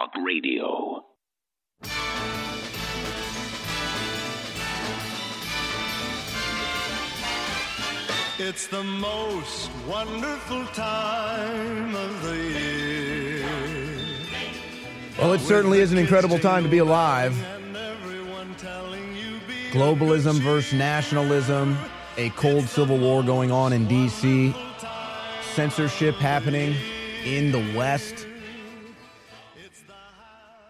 Talk Radio. It's the most wonderful time of the year. Well, it certainly is an incredible time to be alive. Globalism versus nationalism, a cold civil war going on in D.C., censorship happening in the West,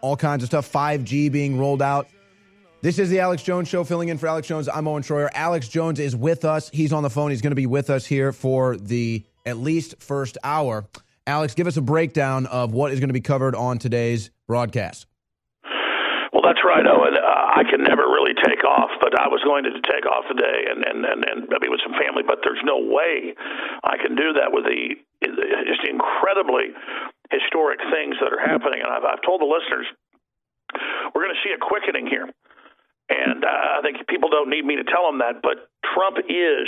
all kinds of stuff, 5G being rolled out. This is the Alex Jones Show, filling in for Alex Jones. I'm Owen Shroyer. Alex Jones is with us. He's on the phone. He's going to be with us here for the at least first hour. Alex, give us a breakdown of what is going to be covered on today's broadcast. Well, that's right, Owen. Uh, I can never really take off, but I was going to take off today and and and, and maybe with some family. But there's no way I can do that with the just incredibly historic things that are happening. And I've, I've told the listeners we're going to see a quickening here. And uh, I think people don't need me to tell them that, but Trump is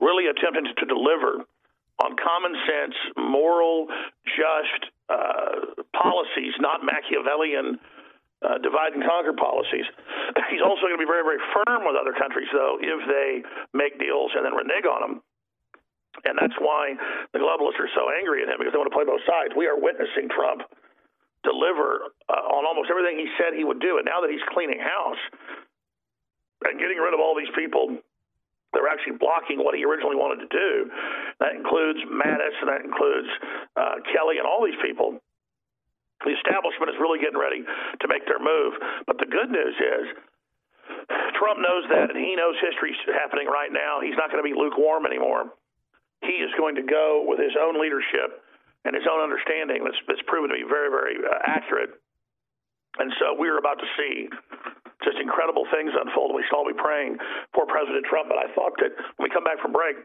really attempting to deliver on common sense, moral, just uh, policies, not Machiavellian uh, divide and conquer policies. He's also going to be very, very firm with other countries, though, if they make deals and then renege on them. And that's why the globalists are so angry at him because they want to play both sides. We are witnessing Trump deliver uh, on almost everything he said he would do. And now that he's cleaning house, and getting rid of all these people they're actually blocking what he originally wanted to do. That includes Mattis, and that includes uh, Kelly, and all these people. The establishment is really getting ready to make their move. But the good news is, Trump knows that, and he knows history's happening right now. He's not going to be lukewarm anymore. He is going to go with his own leadership and his own understanding that's, that's proven to be very, very uh, accurate. And so we're about to see just incredible things unfold. We should all be praying for President Trump. But I thought that when we come back from break,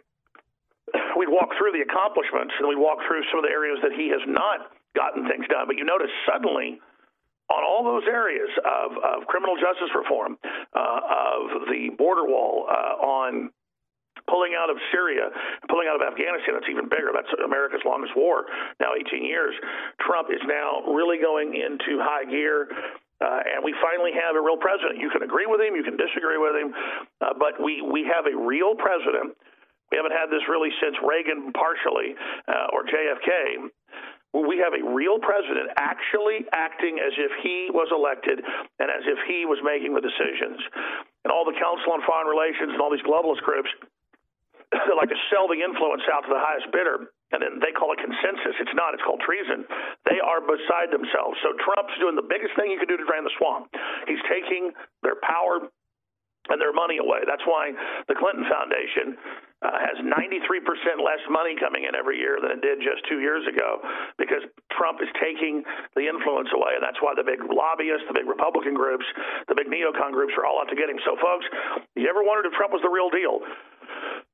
we'd walk through the accomplishments and we'd walk through some of the areas that he has not gotten things done. But you notice suddenly, on all those areas of, of criminal justice reform, uh, of the border wall, uh, on pulling out of Syria, pulling out of Afghanistan, that's even bigger. That's America's longest war, now 18 years. Trump is now really going into high gear. Uh, and we finally have a real president. You can agree with him, you can disagree with him, uh, but we, we have a real president. We haven't had this really since Reagan, partially, uh, or JFK. We have a real president actually acting as if he was elected and as if he was making the decisions. And all the Council on Foreign Relations and all these globalist groups like to sell the influence out to the highest bidder and then they call it consensus. It's not. It's called treason. They are beside themselves. So Trump's doing the biggest thing he could do to drain the swamp. He's taking their power and their money away. That's why the Clinton Foundation uh, has 93% less money coming in every year than it did just two years ago because Trump is taking the influence away. And that's why the big lobbyists, the big Republican groups, the big neocon groups are all out to get him. So, folks, you ever wondered if Trump was the real deal?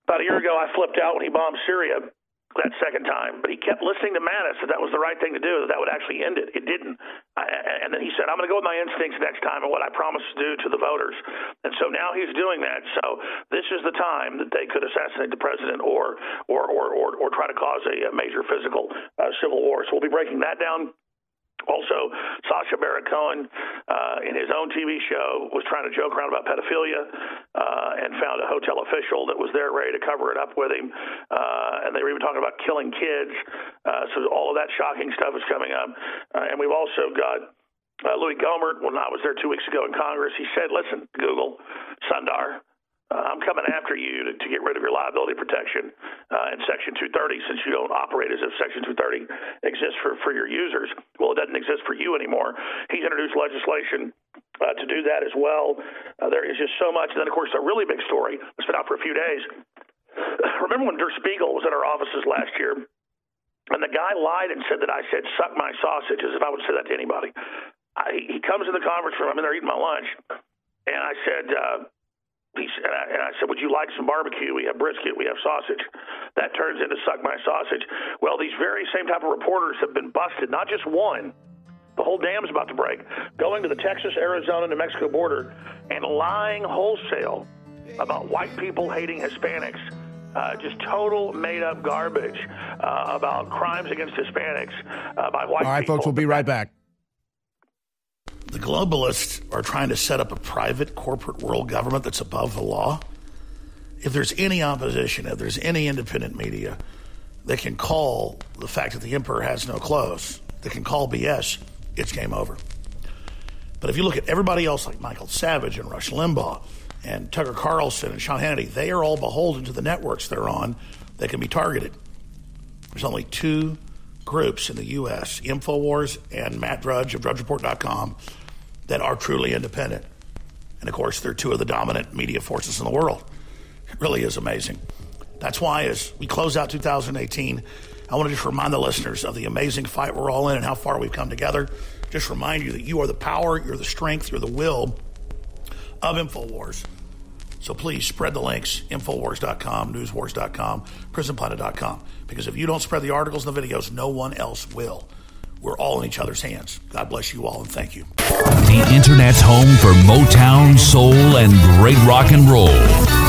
About a year ago, I flipped out when he bombed Syria that second time, but he kept listening to Mattis that that was the right thing to do, that that would actually end it. It didn't. I, and then he said, I'm going to go with my instincts next time and what I promised to do to the voters. And so now he's doing that. So this is the time that they could assassinate the president or or or or, or try to cause a, major physical uh, civil war. So we'll be breaking that down also, Sacha Baron Cohen, uh, in his own TV show, was trying to joke around about pedophilia uh, and found a hotel official that was there ready to cover it up with him. Uh, and they were even talking about killing kids. Uh, so all of that shocking stuff is coming up. Uh, and we've also got uh, Louis Gohmert, when I was there two weeks ago in Congress, he said, listen, Google, Sundar, uh, I'm coming after you to, to get rid of your liability protection uh, in Section 230 since you don't operate as if Section 230 exists for, for your users. Well, it doesn't exist for you anymore. He's introduced legislation uh, to do that as well. Uh, there is just so much. And then, of course, a really big story that's been out for a few days. Remember when Der Spiegel was in our offices last year? And the guy lied and said that I said, suck my sausage, as if I would say that to anybody. I, he comes in the conference room. I'm in there eating my lunch. And I said, he said, and I said, "Would you like some barbecue? We have brisket, we have sausage." That turns into suck my sausage. Well, these very same type of reporters have been busted, not just one. The whole dam's about to break. Going to the Texas, Arizona, New Mexico border and lying wholesale about white people hating Hispanics. Uh, just total made up garbage uh, about crimes against Hispanics uh, by white people. All right, people. folks, we'll be right back. The globalists are trying to set up a private corporate world government that's above the law. If there's any opposition, if there's any independent media they can call the fact that the emperor has no clothes, they can call BS, it's game over. But if you look at everybody else, like Michael Savage and Rush Limbaugh and Tucker Carlson and Sean Hannity, they are all beholden to the networks they're on that can be targeted. There's only two groups in the U.S., InfoWars and Matt Drudge of DrudgeReport.com, that are truly independent. And of course, they're two of the dominant media forces in the world. It really is amazing. That's why, as we close out 2018, I want to just remind the listeners of the amazing fight we're all in and how far we've come together. Just remind you that you are the power, you're the strength, you're the will of InfoWars. So please spread the links, Infowars.com, Newswars.com, PrisonPlanet.com. Because if you don't spread the articles and the videos, no one else will. We're all in each other's hands. God bless you all and thank you. The Internet's home for Motown, soul, and great rock and roll.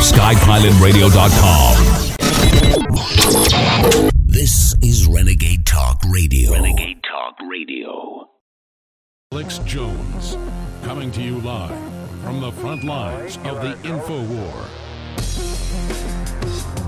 SkyPilotRadio.com. This is Renegade Talk Radio. Renegade Talk Radio. Alex Jones, coming to you live from the front lines of the info war.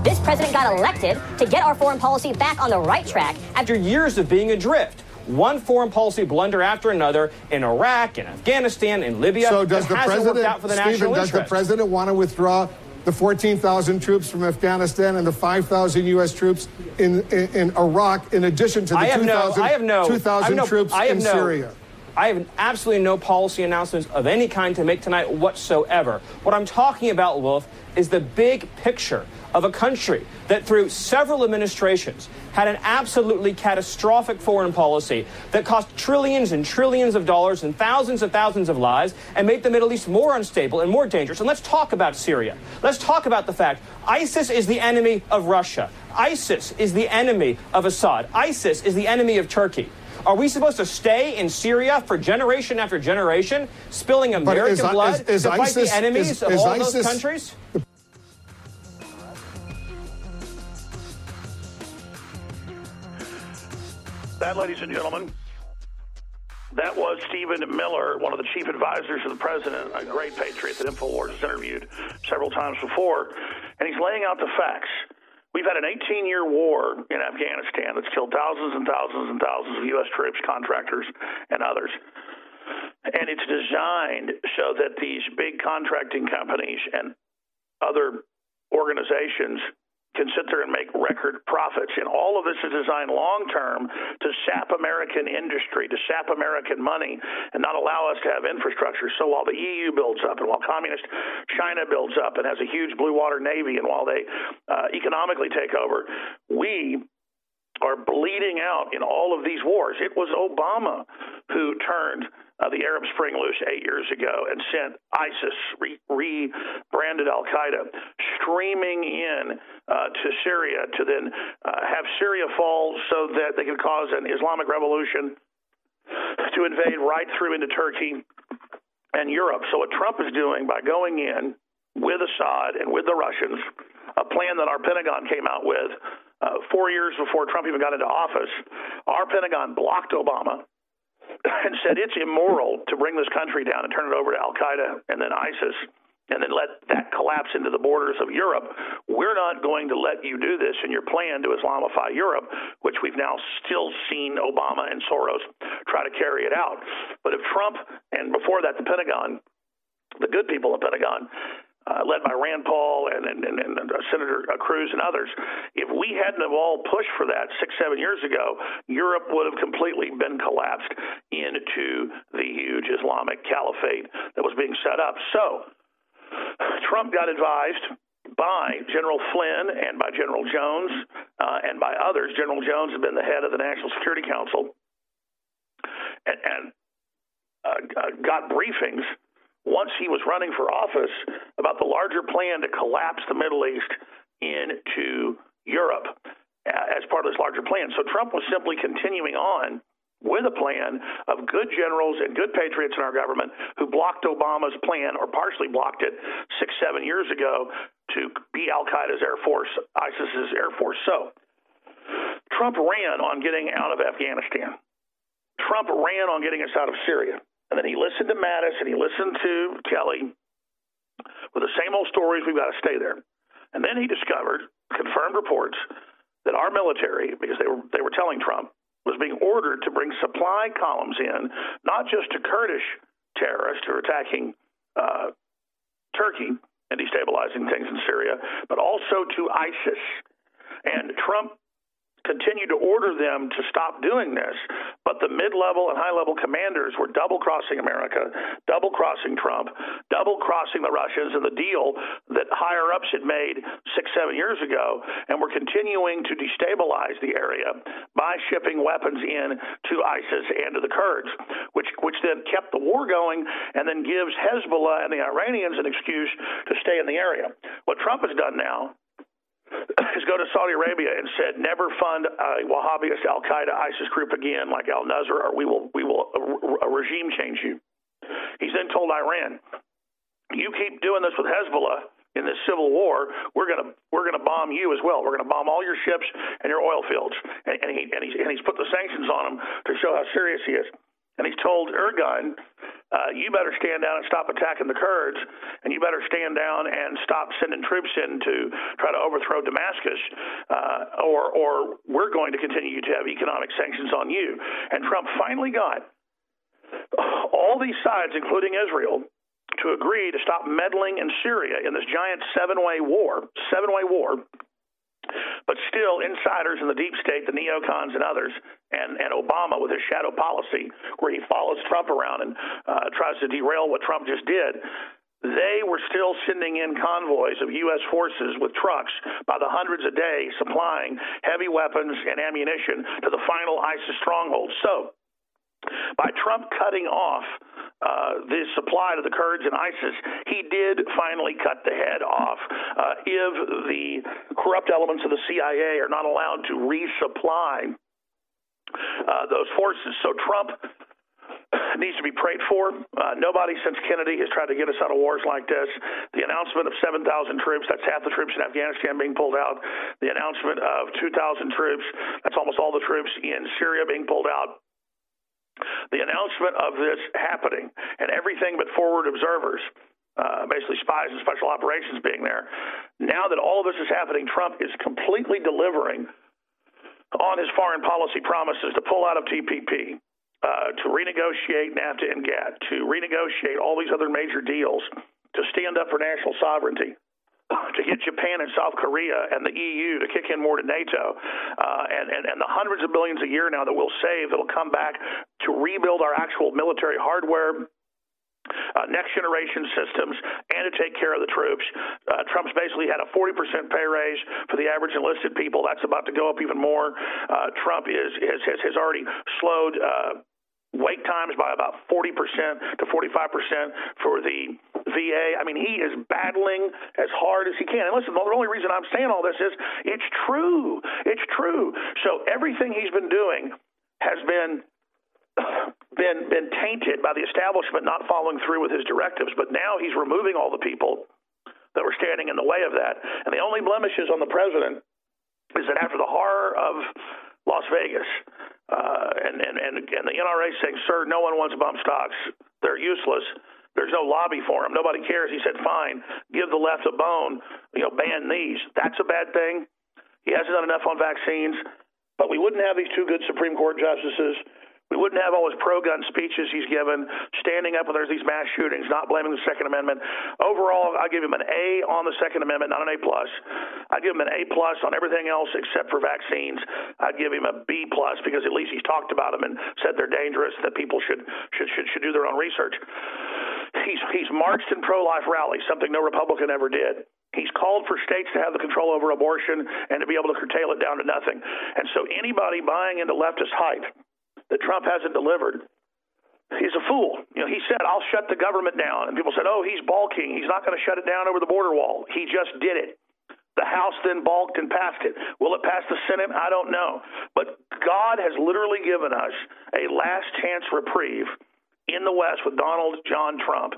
This president got elected to get our foreign policy back on the right track after years of being adrift. One foreign policy blunder after another in Iraq, in Afghanistan, in Libya. So does the president, for the Stephen, does interest. the president want to withdraw the 14,000 troops from Afghanistan and the 5,000 U.S. troops in, in, in Iraq, in addition to the I have 2,000 no, no, 2,000 I have no, troops I have in no, Syria? I have absolutely no policy announcements of any kind to make tonight whatsoever. What I'm talking about, Wolf, is the big picture of a country that through several administrations had an absolutely catastrophic foreign policy that cost trillions and trillions of dollars and thousands and thousands of lives and made the Middle East more unstable and more dangerous. And let's talk about Syria. Let's talk about the fact ISIS is the enemy of Russia. ISIS is the enemy of Assad. ISIS is the enemy of Turkey. Are we supposed to stay in Syria for generation after generation, spilling American is- blood is- is to fight ISIS- the enemies of all those ISIS- countries? That, ladies and gentlemen, that was Stephen Miller, one of the chief advisors of the president, a great patriot that InfoWars has interviewed several times before. And he's laying out the facts. We've had an 18 year war in Afghanistan that's killed thousands and thousands and thousands of U.S. troops, contractors, and others. And it's designed so that these big contracting companies and other organizations can sit there and make record profits. And all of this is designed long term to sap American industry, to sap American money, and not allow us to have infrastructure. So while the EU builds up, and while communist China builds up and has a huge blue water navy, and while they uh, economically take over, we are bleeding out in all of these wars. It was Obama who turned uh, the Arab Spring loose eight years ago and sent ISIS, re- rebranded Al Qaeda, streaming in uh, to Syria to then uh, have Syria fall so that they could cause an Islamic revolution to invade right through into Turkey and Europe. So, what Trump is doing by going in with Assad and with the Russians, a plan that our Pentagon came out with uh, four years before Trump even got into office, our Pentagon blocked Obama and said it's immoral to bring this country down and turn it over to Al Qaeda and then ISIS and then let that collapse into the borders of Europe. We're not going to let you do this in your plan to Islamify Europe, which we've now still seen Obama and Soros try to carry it out. But if Trump and before that the Pentagon, the good people of Pentagon, uh, led by Rand Paul and, and, and, and uh, Senator uh, Cruz and others, if we hadn't have all pushed for that six, seven years ago, Europe would have completely been collapsed into the huge Islamic caliphate that was being set up. So Trump got advised by General Flynn and by General Jones uh, and by others. General Jones had been the head of the National Security Council and, and uh, got briefings once he was running for office about the larger plan to collapse the Middle East into Europe uh, as part of this larger plan. So Trump was simply continuing on with a plan of good generals and good patriots in our government who blocked Obama's plan or partially blocked it six, seven years ago to be Al Qaeda's Air Force, ISIS's Air Force. So Trump ran on getting out of Afghanistan. Trump ran on getting us out of Syria. And then he listened to Mattis and he listened to Kelly with the same old stories. We've got to stay there. And then he discovered confirmed reports that our military, because they were they were telling Trump, was being ordered to bring supply columns in, not just to Kurdish terrorists who are attacking uh, Turkey and destabilizing things in Syria, but also to ISIS. And Trump continued to order them to stop doing this, but the mid level and high level commanders were double crossing America, double crossing Trump, double crossing the Russians and the deal that higher ups had made six, seven years ago, and were continuing to destabilize the area by shipping weapons in to ISIS and to the Kurds, which, which then kept the war going and then gives Hezbollah and the Iranians an excuse to stay in the area. What Trump has done now is go to Saudi Arabia and said, never fund a Wahhabist Al Qaeda ISIS group again like Al Nusra, or we will we will uh, a, a regime change you. He's then told Iran, you keep doing this with Hezbollah in this civil war, we're gonna we're gonna bomb you as well. We're gonna bomb all your ships and your oil fields. And, and he and he's and he's put the sanctions on them to show how serious he is. And he's told Erdogan, uh, you better stand down and stop attacking the Kurds, and you better stand down and stop sending troops in to try to overthrow Damascus, uh, or, or we're going to continue to have economic sanctions on you. And Trump finally got all these sides, including Israel, to agree to stop meddling in Syria in this giant seven way war, seven way war but still, insiders in the deep state, the neocons and others, and, and Obama with his shadow policy, where he follows Trump around and uh, tries to derail what Trump just did, they were still sending in convoys of U.S. forces with trucks by the hundreds a day, supplying heavy weapons and ammunition to the final ISIS stronghold. So, by Trump cutting off uh, the supply to the Kurds and ISIS, he did finally cut the head off. Uh, if the corrupt elements of the CIA are not allowed to resupply uh, those forces, so Trump needs to be prayed for. Uh, nobody since Kennedy has tried to get us out of wars like this. The announcement of 7,000 troops, that's half the troops in Afghanistan being pulled out. The announcement of 2,000 troops, that's almost all the troops in Syria being pulled out the announcement of this happening and everything but forward observers, uh, basically spies and special operations being there, now that all of this is happening, Trump is completely delivering on his foreign policy promises to pull out of TPP, uh, to renegotiate NAFTA and GATT, to renegotiate all these other major deals, to stand up for national sovereignty to get Japan and South Korea and the EU to kick in more to NATO, uh, and, and, and the hundreds of billions a year now that we'll save that'll come back to rebuild our actual military hardware. Uh, next generation systems and to take care of the troops. Uh, Trump's basically had a 40% pay raise for the average enlisted people. That's about to go up even more. Uh, Trump is, is has, has already slowed uh, wait times by about 40% to 45% for the VA. I mean, he is battling as hard as he can. And listen, the only reason I'm saying all this is it's true. It's true. So everything he's been doing has been been been tainted by the establishment not following through with his directives. But now he's removing all the people that were standing in the way of that. And the only blemishes on the president is that after the horror of Las Vegas, uh, and, and, and, and the NRA saying, sir, no one wants bump stocks. They're useless. There's no lobby for them. Nobody cares. He said, fine, give the left a bone, you know, ban these. That's a bad thing. He hasn't done enough on vaccines. But we wouldn't have these two good Supreme Court justices we wouldn't have all his pro-gun speeches he's given, standing up when there's these mass shootings, not blaming the Second Amendment. Overall, I give him an A on the Second Amendment, not an A plus. I give him an A plus on everything else except for vaccines. I'd give him a B plus because at least he's talked about them and said they're dangerous, that people should should should, should do their own research. He's he's marched in pro-life rallies, something no Republican ever did. He's called for states to have the control over abortion and to be able to curtail it down to nothing. And so anybody buying into leftist hype that Trump hasn't delivered, he's a fool. You know, he said, I'll shut the government down. And people said, oh, he's balking. He's not going to shut it down over the border wall. He just did it. The House then balked and passed it. Will it pass the Senate? I don't know. But God has literally given us a last chance reprieve in the West with Donald John Trump,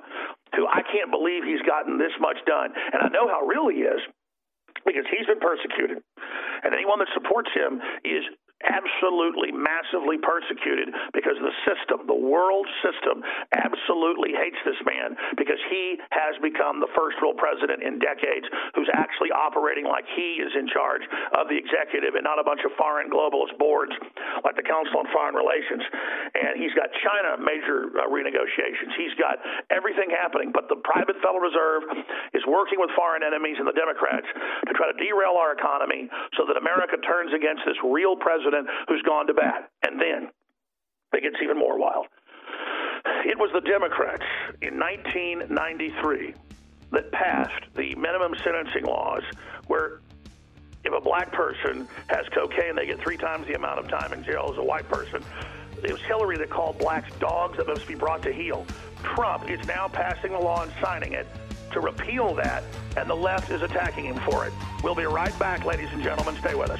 who I can't believe he's gotten this much done. And I know how real he is because he's been persecuted. And anyone that supports him is absolutely massively persecuted because the system, the world system, absolutely hates this man because he has become the first real president in decades who's actually operating like he is in charge of the executive and not a bunch of foreign globalist boards like the Council on Foreign Relations. And he's got China major uh, renegotiations. He's got everything happening, but the private Federal Reserve is working with foreign enemies and the Democrats to try to derail our economy so that America turns against this real president who's gone to bat. And then it gets even more wild. It was the Democrats in 1993 that passed the minimum sentencing laws where if a black person has cocaine, they get three times the amount of time in jail as a white person. It was Hillary that called blacks dogs that must be brought to heel. Trump is now passing the law and signing it to repeal that, and the left is attacking him for it. We'll be right back, ladies and gentlemen. Stay with us.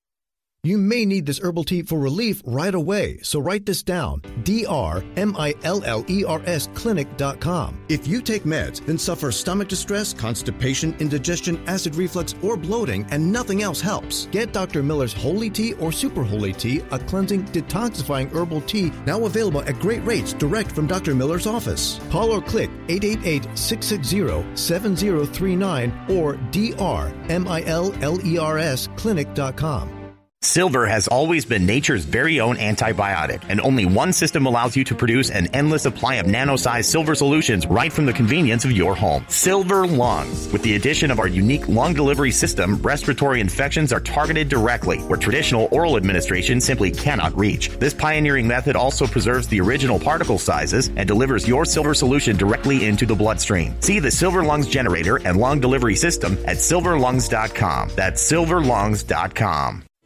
You may need this herbal tea for relief right away, so write this down. D-R-M-I-L-L-E-R-S clinic.com. If you take meds, then suffer stomach distress, constipation, indigestion, acid reflux, or bloating, and nothing else helps. Get Dr. Miller's Holy Tea or Super Holy Tea, a cleansing, detoxifying herbal tea now available at great rates direct from Dr. Miller's office. Call or click 888-660-7039 or D-R-M-I-L-L-E-R-S clinic.com. Silver has always been nature's very own antibiotic, and only one system allows you to produce an endless supply of nano-sized silver solutions right from the convenience of your home. Silver Lungs. With the addition of our unique lung delivery system, respiratory infections are targeted directly, where traditional oral administration simply cannot reach. This pioneering method also preserves the original particle sizes and delivers your silver solution directly into the bloodstream. See the Silver Lungs generator and lung delivery system at silverlungs.com. That's silverlungs.com.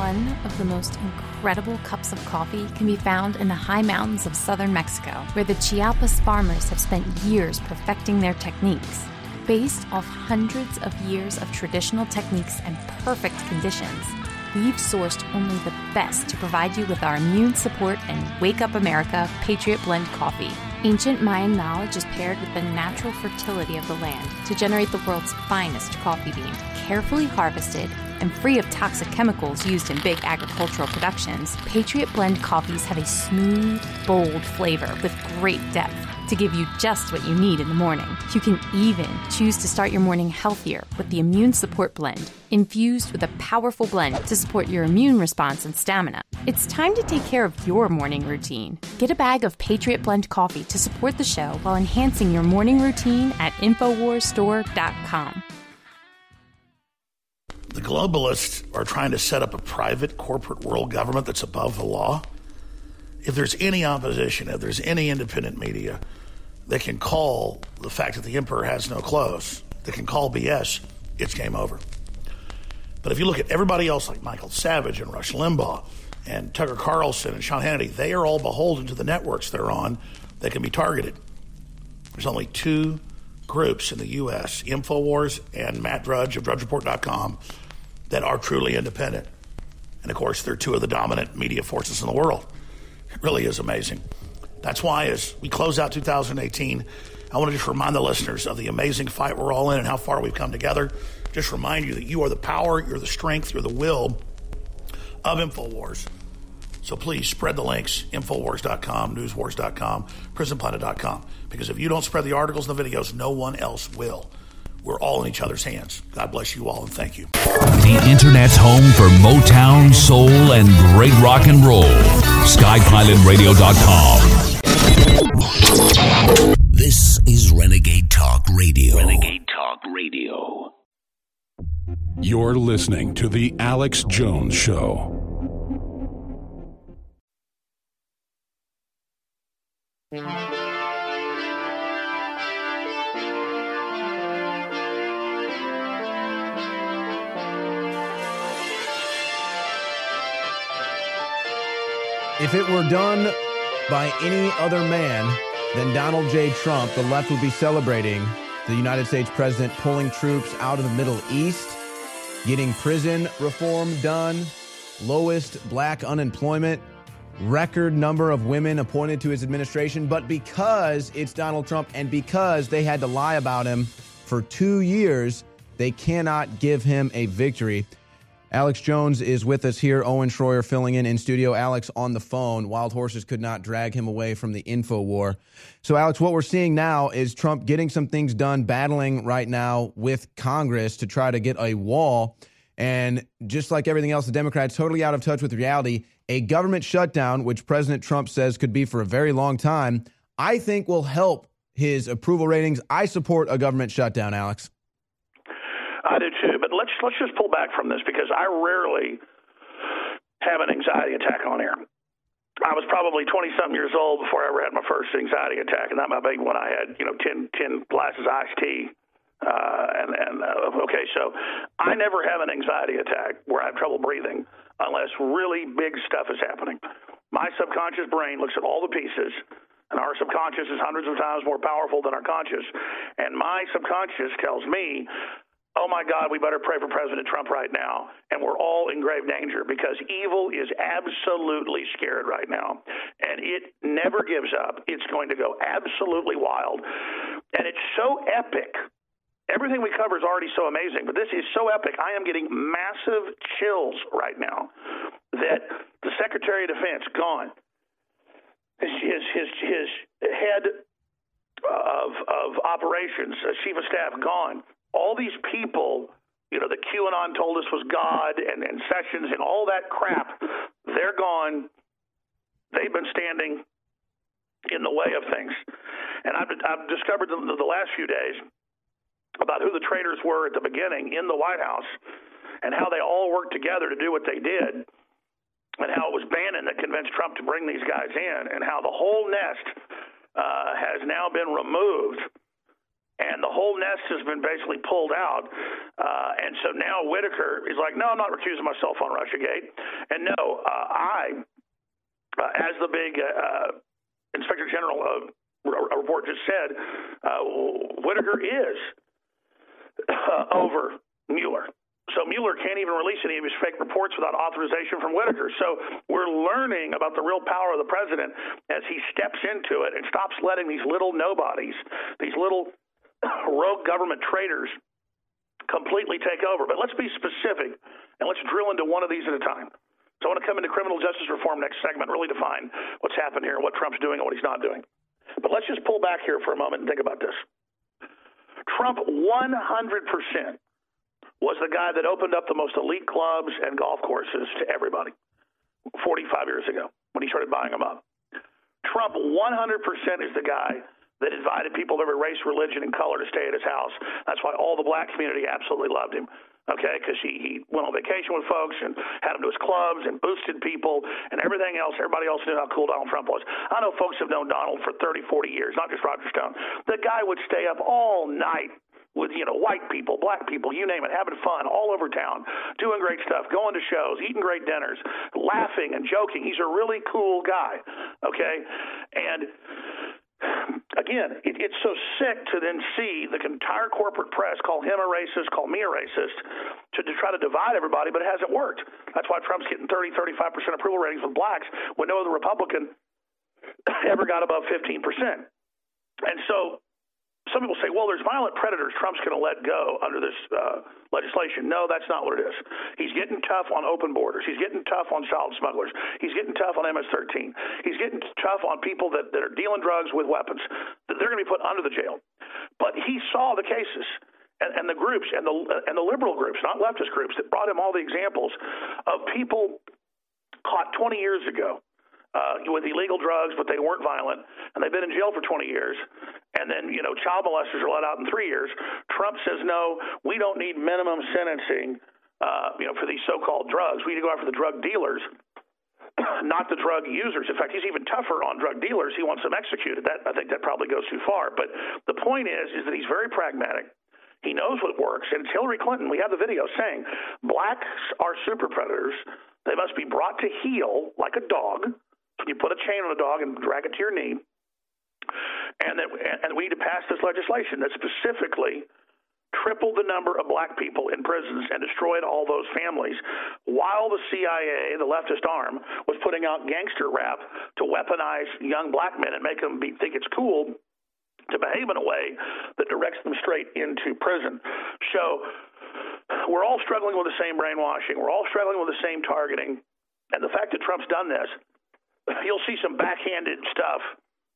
One of the most incredible cups of coffee can be found in the high mountains of southern Mexico, where the Chiapas farmers have spent years perfecting their techniques. Based off hundreds of years of traditional techniques and perfect conditions, we've sourced only the best to provide you with our immune support and Wake Up America Patriot Blend coffee. Ancient Mayan knowledge is paired with the natural fertility of the land to generate the world's finest coffee bean, carefully harvested and free of toxic chemicals used in big agricultural productions. Patriot Blend coffees have a smooth, bold flavor with great depth to give you just what you need in the morning. You can even choose to start your morning healthier with the Immune Support Blend, infused with a powerful blend to support your immune response and stamina. It's time to take care of your morning routine. Get a bag of Patriot Blend coffee to support the show while enhancing your morning routine at InfoWarsStore.com. The globalists are trying to set up a private corporate world government that's above the law. If there's any opposition, if there's any independent media, they can call the fact that the emperor has no clothes, they can call BS, it's game over. But if you look at everybody else like Michael Savage and Rush Limbaugh and Tucker Carlson and Sean Hannity, they are all beholden to the networks they're on that can be targeted. There's only two groups in the U.S., InfoWars and Matt Drudge of DrudgeReport.com, that are truly independent. And of course, they're two of the dominant media forces in the world. It really is amazing. That's why, as we close out 2018, I want to just remind the listeners of the amazing fight we're all in and how far we've come together. Just remind you that you are the power, you're the strength, you're the will of InfoWars. So please spread the links, Infowars.com, Newswars.com, PrisonPlanet.com. Because if you don't spread the articles and the videos, no one else will. We're all in each other's hands. God bless you all and thank you. The Internet's home for Motown, soul, and great rock and roll. SkyPilotRadio.com. This is Renegade Talk Radio. Renegade Talk Radio. You're listening to The Alex Jones Show. If it were done by any other man than Donald J. Trump, the left would be celebrating the United States president pulling troops out of the Middle East, getting prison reform done, lowest black unemployment, record number of women appointed to his administration. But because it's Donald Trump and because they had to lie about him for two years, they cannot give him a victory. Alex Jones is with us here. Owen Shroyer filling in in studio. Alex on the phone. Wild horses could not drag him away from the info war. So, Alex, what we're seeing now is Trump getting some things done, battling right now with Congress to try to get a wall. And just like everything else, the Democrats totally out of touch with reality. A government shutdown, which President Trump says could be for a very long time, I think will help his approval ratings. I support a government shutdown, Alex. I do too, let's let's just pull back from this because I rarely have an anxiety attack on air. I was probably 20 something years old before I ever had my first anxiety attack, and that my big one. I had, you know, 10, 10 glasses of iced tea. Uh, and and uh, okay, so I never have an anxiety attack where I have trouble breathing unless really big stuff is happening. My subconscious brain looks at all the pieces, and our subconscious is hundreds of times more powerful than our conscious. And my subconscious tells me oh my God, we better pray for President Trump right now. And we're all in grave danger because evil is absolutely scared right now. And it never gives up. It's going to go absolutely wild. And it's so epic. Everything we cover is already so amazing, but this is so epic. I am getting massive chills right now that the Secretary of Defense gone, his his his, head of of operations, chief of staff gone, all these people, you know, the QAnon told us was God and, and Sessions and all that crap, they're gone. They've been standing in the way of things. And I've, I've discovered the, the last few days about who the traitors were at the beginning in the White House and how they all worked together to do what they did and how it was Bannon that convinced Trump to bring these guys in and how the whole nest uh, has now been removed and the whole nest has been basically pulled out. Uh, and so now Whitaker is like, no, I'm not recusing myself on Russiagate. And no, uh, I, uh, as the big uh, Inspector General uh, report just said, uh, Whitaker is uh, over Mueller. So Mueller can't even release any of his fake reports without authorization from Whitaker. So we're learning about the real power of the president as he steps into it and stops letting these little nobodies, these little rogue government traitors completely take over. But let's be specific and let's drill into one of these at a time. So I want to come into criminal justice reform next segment, really define what's happened here, what Trump's doing, and what he's not doing. But let's just pull back here for a moment and think about this. Trump 100% was the guy that opened up the most elite clubs and golf courses to everybody 45 years ago when he started buying them up. Trump 100% is the guy that invited people of every race, religion, and color to stay at his house. That's why all the black community absolutely loved him. Okay, because he, he went on vacation with folks and had them to his clubs and boosted people and everything else. Everybody else knew how cool Donald Trump was. I know folks have known Donald for 30, 40 years, not just Roger Stone. The guy would stay up all night with you know white people, black people, you name it, having fun all over town, doing great stuff, going to shows, eating great dinners, laughing and joking. He's a really cool guy. Okay, and again, it, it's so sick to then see the entire corporate press call him a racist, call me a racist, to, to try to divide everybody, but it hasn't worked. That's why Trump's getting 30, 35% approval ratings with blacks when no other Republican ever got above 15%. And so some people say, well, there's violent predators Trump's going to let go under this uh, legislation. No, that's not what it is. He's getting tough on open borders. He's getting tough on child smugglers. He's getting tough on MS-13. He's getting tough on people that, that are dealing drugs with weapons. They're going to be put under the jail. But he saw the cases. And, and the groups and the and the liberal groups, not leftist groups, that brought him all the examples of people caught 20 years ago uh, with illegal drugs, but they weren't violent, and they've been in jail for 20 years. And then, you know, child molesters are let out in three years. Trump says, no, we don't need minimum sentencing, uh, you know, for these so-called drugs. We need to go after the drug dealers not the drug users. In fact, he's even tougher on drug dealers. He wants them executed. That I think that probably goes too far. But the point is, is that he's very pragmatic. He knows what works. And it's Hillary Clinton. We have the video saying blacks are super predators. They must be brought to heel like a dog. You put a chain on a dog and drag it to your knee. And that, and we need to pass this legislation that specifically tripled the number of black people in prisons and destroyed all those families while the CIA, the leftist arm, was putting out gangster rap to weaponize young black men and make them be, think it's cool to behave in a way that directs them straight into prison. So we're all struggling with the same brainwashing. We're all struggling with the same targeting. And the fact that Trump's done this, you'll see some backhanded stuff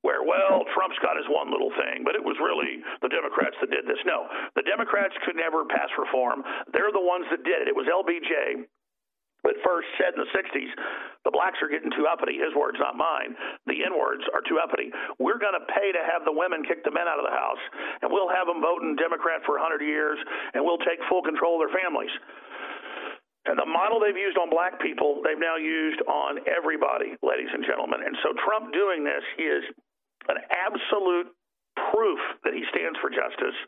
where, well, Trump's got his one little thing, but it was really the Democrats that did this. No, the Democrats could never pass reform. They're the ones that did it. It was LBJ that first said in the 60s, the blacks are getting too uppity. His words, not mine. The N words are too uppity. We're going to pay to have the women kick the men out of the house, and we'll have them voting Democrat for 100 years, and we'll take full control of their families. And the model they've used on black people, they've now used on everybody, ladies and gentlemen. And so Trump doing this is an absolute proof that he stands for justice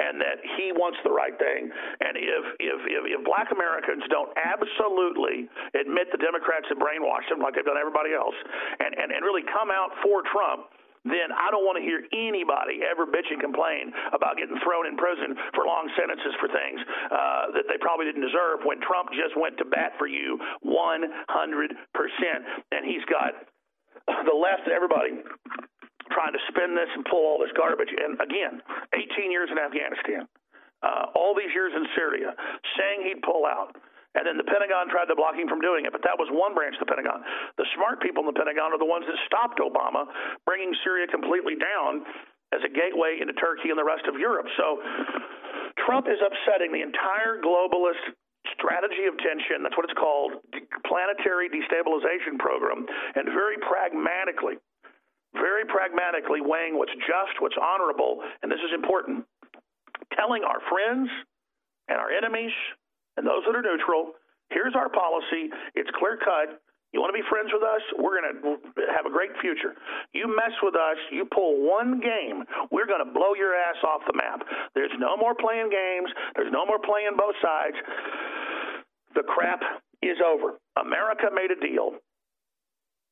and that he wants the right thing. And if if if, if black Americans don't absolutely admit the Democrats have brainwashed them like they've done everybody else, and and, and really come out for Trump then I don't want to hear anybody ever bitch and complain about getting thrown in prison for long sentences for things uh, that they probably didn't deserve when Trump just went to bat for you 100%. And he's got the left, everybody trying to spin this and pull all this garbage. And again, 18 years in Afghanistan, uh, all these years in Syria, saying he'd pull out. And then the Pentagon tried to block him from doing it, but that was one branch of the Pentagon. The smart people in the Pentagon are the ones that stopped Obama bringing Syria completely down as a gateway into Turkey and the rest of Europe. So Trump is upsetting the entire globalist strategy of tension. That's what it's called, planetary destabilization program. And very pragmatically, very pragmatically weighing what's just, what's honorable, and this is important, telling our friends and our enemies and those that are neutral, here's our policy. It's clear cut. You want to be friends with us? We're going to have a great future. You mess with us, you pull one game, we're going to blow your ass off the map. There's no more playing games, there's no more playing both sides. The crap is over. America made a deal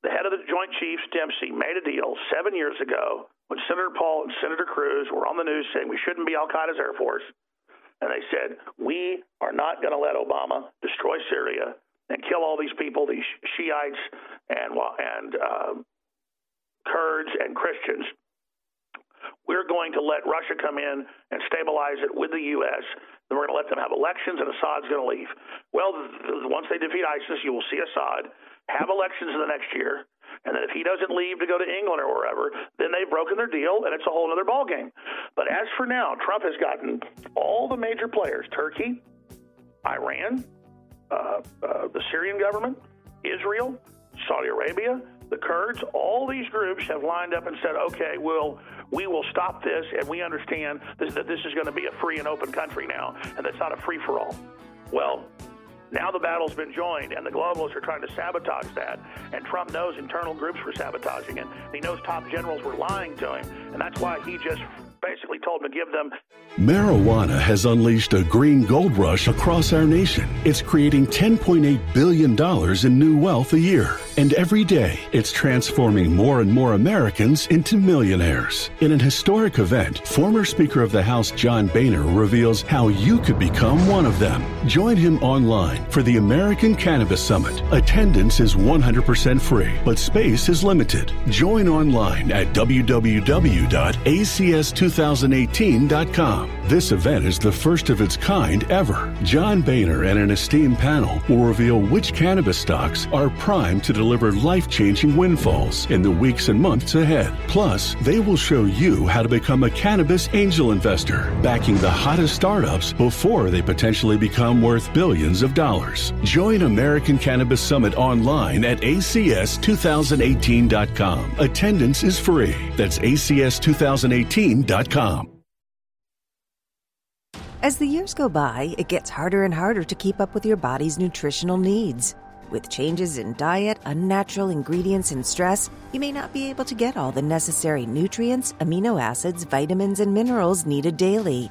the head of the Joint Chiefs, Dempsey, made a deal seven years ago when Senator Paul and Senator Cruz were on the news saying we shouldn't be Al Qaeda's Air Force. And they said, we are not going to let Obama destroy Syria and kill all these people, these Shiites and, and uh, Kurds and Christians. We're going to let Russia come in and stabilize it with the U.S. Then we're going to let them have elections, and Assad's going to leave. Well, once they defeat ISIS, you will see Assad have elections in the next year, and then if he doesn't leave to go to England or wherever, then they've broken their deal, and it's a whole other ballgame. But as for now, Trump has gotten all the major players: Turkey, Iran, uh, uh, the Syrian government, Israel, Saudi Arabia, the Kurds. All these groups have lined up and said, "Okay, we'll." We will stop this, and we understand that this is going to be a free and open country now, and that's not a free for all. Well, now the battle's been joined, and the globalists are trying to sabotage that. And Trump knows internal groups were sabotaging it. He knows top generals were lying to him, and that's why he just basically told them to give them Marijuana has unleashed a green gold rush across our nation. It's creating $10.8 billion in new wealth a year. And every day, it's transforming more and more Americans into millionaires. In an historic event, former Speaker of the House John Boehner reveals how you could become one of them. Join him online for the American Cannabis Summit. Attendance is 100% free, but space is limited. Join online at www.acs2018.com. This event is the first of its kind ever. John Boehner and an esteemed panel will reveal which cannabis stocks are primed to deliver life changing windfalls in the weeks and months ahead. Plus, they will show you how to become a cannabis angel investor, backing the hottest startups before they potentially become worth billions of dollars. Join American Cannabis Summit online at acs2018.com. Attendance is free. That's acs2018.com. As the years go by, it gets harder and harder to keep up with your body's nutritional needs. With changes in diet, unnatural ingredients, and stress, you may not be able to get all the necessary nutrients, amino acids, vitamins, and minerals needed daily.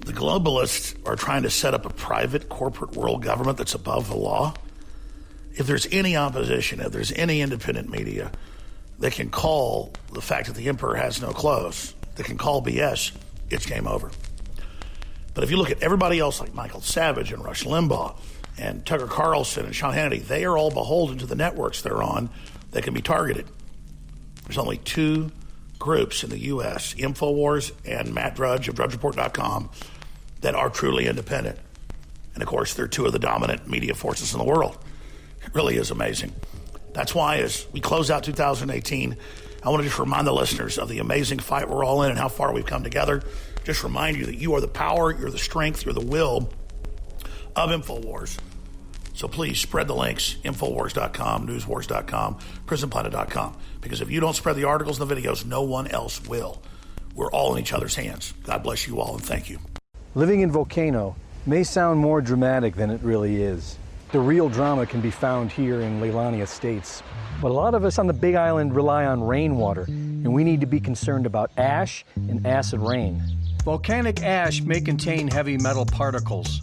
The globalists are trying to set up a private corporate world government that's above the law. If there's any opposition, if there's any independent media, they can call the fact that the emperor has no clothes, they can call BS, it's game over. But if you look at everybody else like Michael Savage and Rush Limbaugh and Tucker Carlson and Sean Hannity, they are all beholden to the networks they're on that can be targeted. There's only two groups in the U.S., InfoWars and Matt Drudge of DrudgeReport.com, that are truly independent. And of course, they're two of the dominant media forces in the world. It really is amazing. That's why, as we close out 2018, I want to just remind the listeners of the amazing fight we're all in and how far we've come together. Just remind you that you are the power, you're the strength, you're the will of InfoWars. So please spread the links Infowars.com, Newswars.com, PrisonPlanet.com. Because if you don't spread the articles and the videos, no one else will. We're all in each other's hands. God bless you all and thank you. Living in Volcano may sound more dramatic than it really is. The real drama can be found here in Leilani Estates. But a lot of us on the Big Island rely on rainwater, and we need to be concerned about ash and acid rain. Volcanic ash may contain heavy metal particles,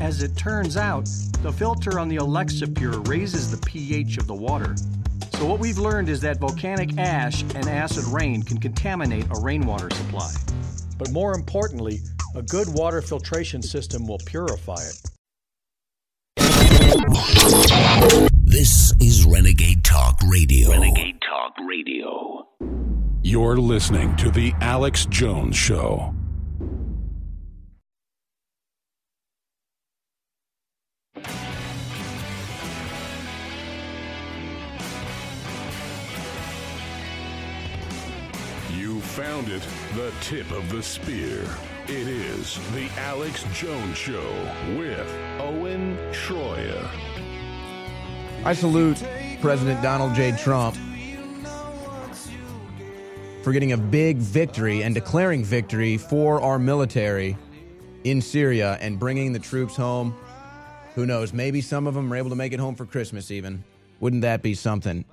As it turns out, the filter on the Alexa Pure raises the pH of the water. So, what we've learned is that volcanic ash and acid rain can contaminate a rainwater supply. But more importantly, a good water filtration system will purify it. This is Renegade Talk Radio. Renegade Talk Radio. You're listening to The Alex Jones Show. Found it, the tip of the spear. It is The Alex Jones Show with Owen Shroyer. I salute President Donald J. Trump for getting a big victory and declaring victory for our military in Syria and bringing the troops home. Who knows? Maybe some of them are able to make it home for Christmas, even. Wouldn't that be something?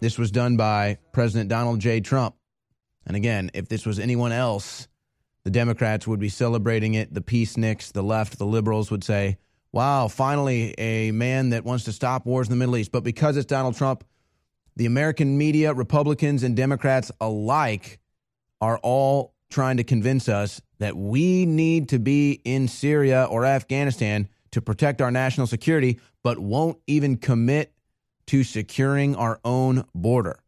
This was done by President Donald J. Trump. And again, if this was anyone else, The Democrats would be celebrating it. The peaceniks, the left, the liberals would say, wow, finally a man that wants to stop wars in the Middle East. But because it's Donald Trump, the American media, Republicans and Democrats alike, are all trying to convince us that we need to be in Syria or Afghanistan to protect our national security, but won't even commit to securing our own border.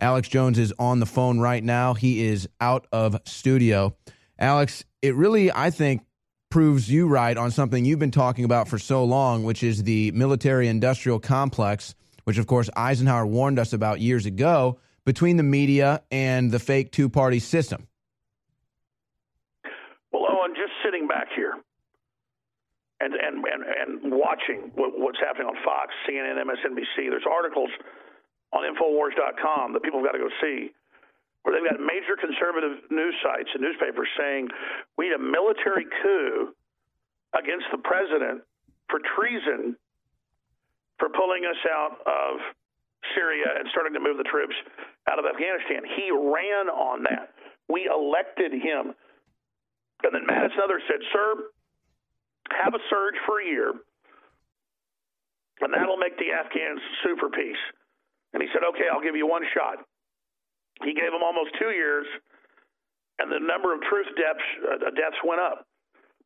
Alex Jones is on the phone right now. He is out of studio. Alex, it really, I think, proves you right on something you've been talking about for so long, which is the military industrial complex, which, of course, Eisenhower warned us about years ago between the media and the fake two party system. Well, oh, Owen, just sitting back here and and and, and watching what, what's happening on Fox, CNN, MSNBC. There's articles on Infowars.com that people have got to go see, where they've got major conservative news sites and newspapers saying we need a military coup against the president for treason for pulling us out of Syria and starting to move the troops out of Afghanistan. He ran on that. We elected him. And then Madison Other said, Sir, have a surge for a year, and that'll make the Afghans sue for peace. And he said, okay, I'll give you one shot. He gave them almost two years, and the number of truth deaths, uh, deaths went up.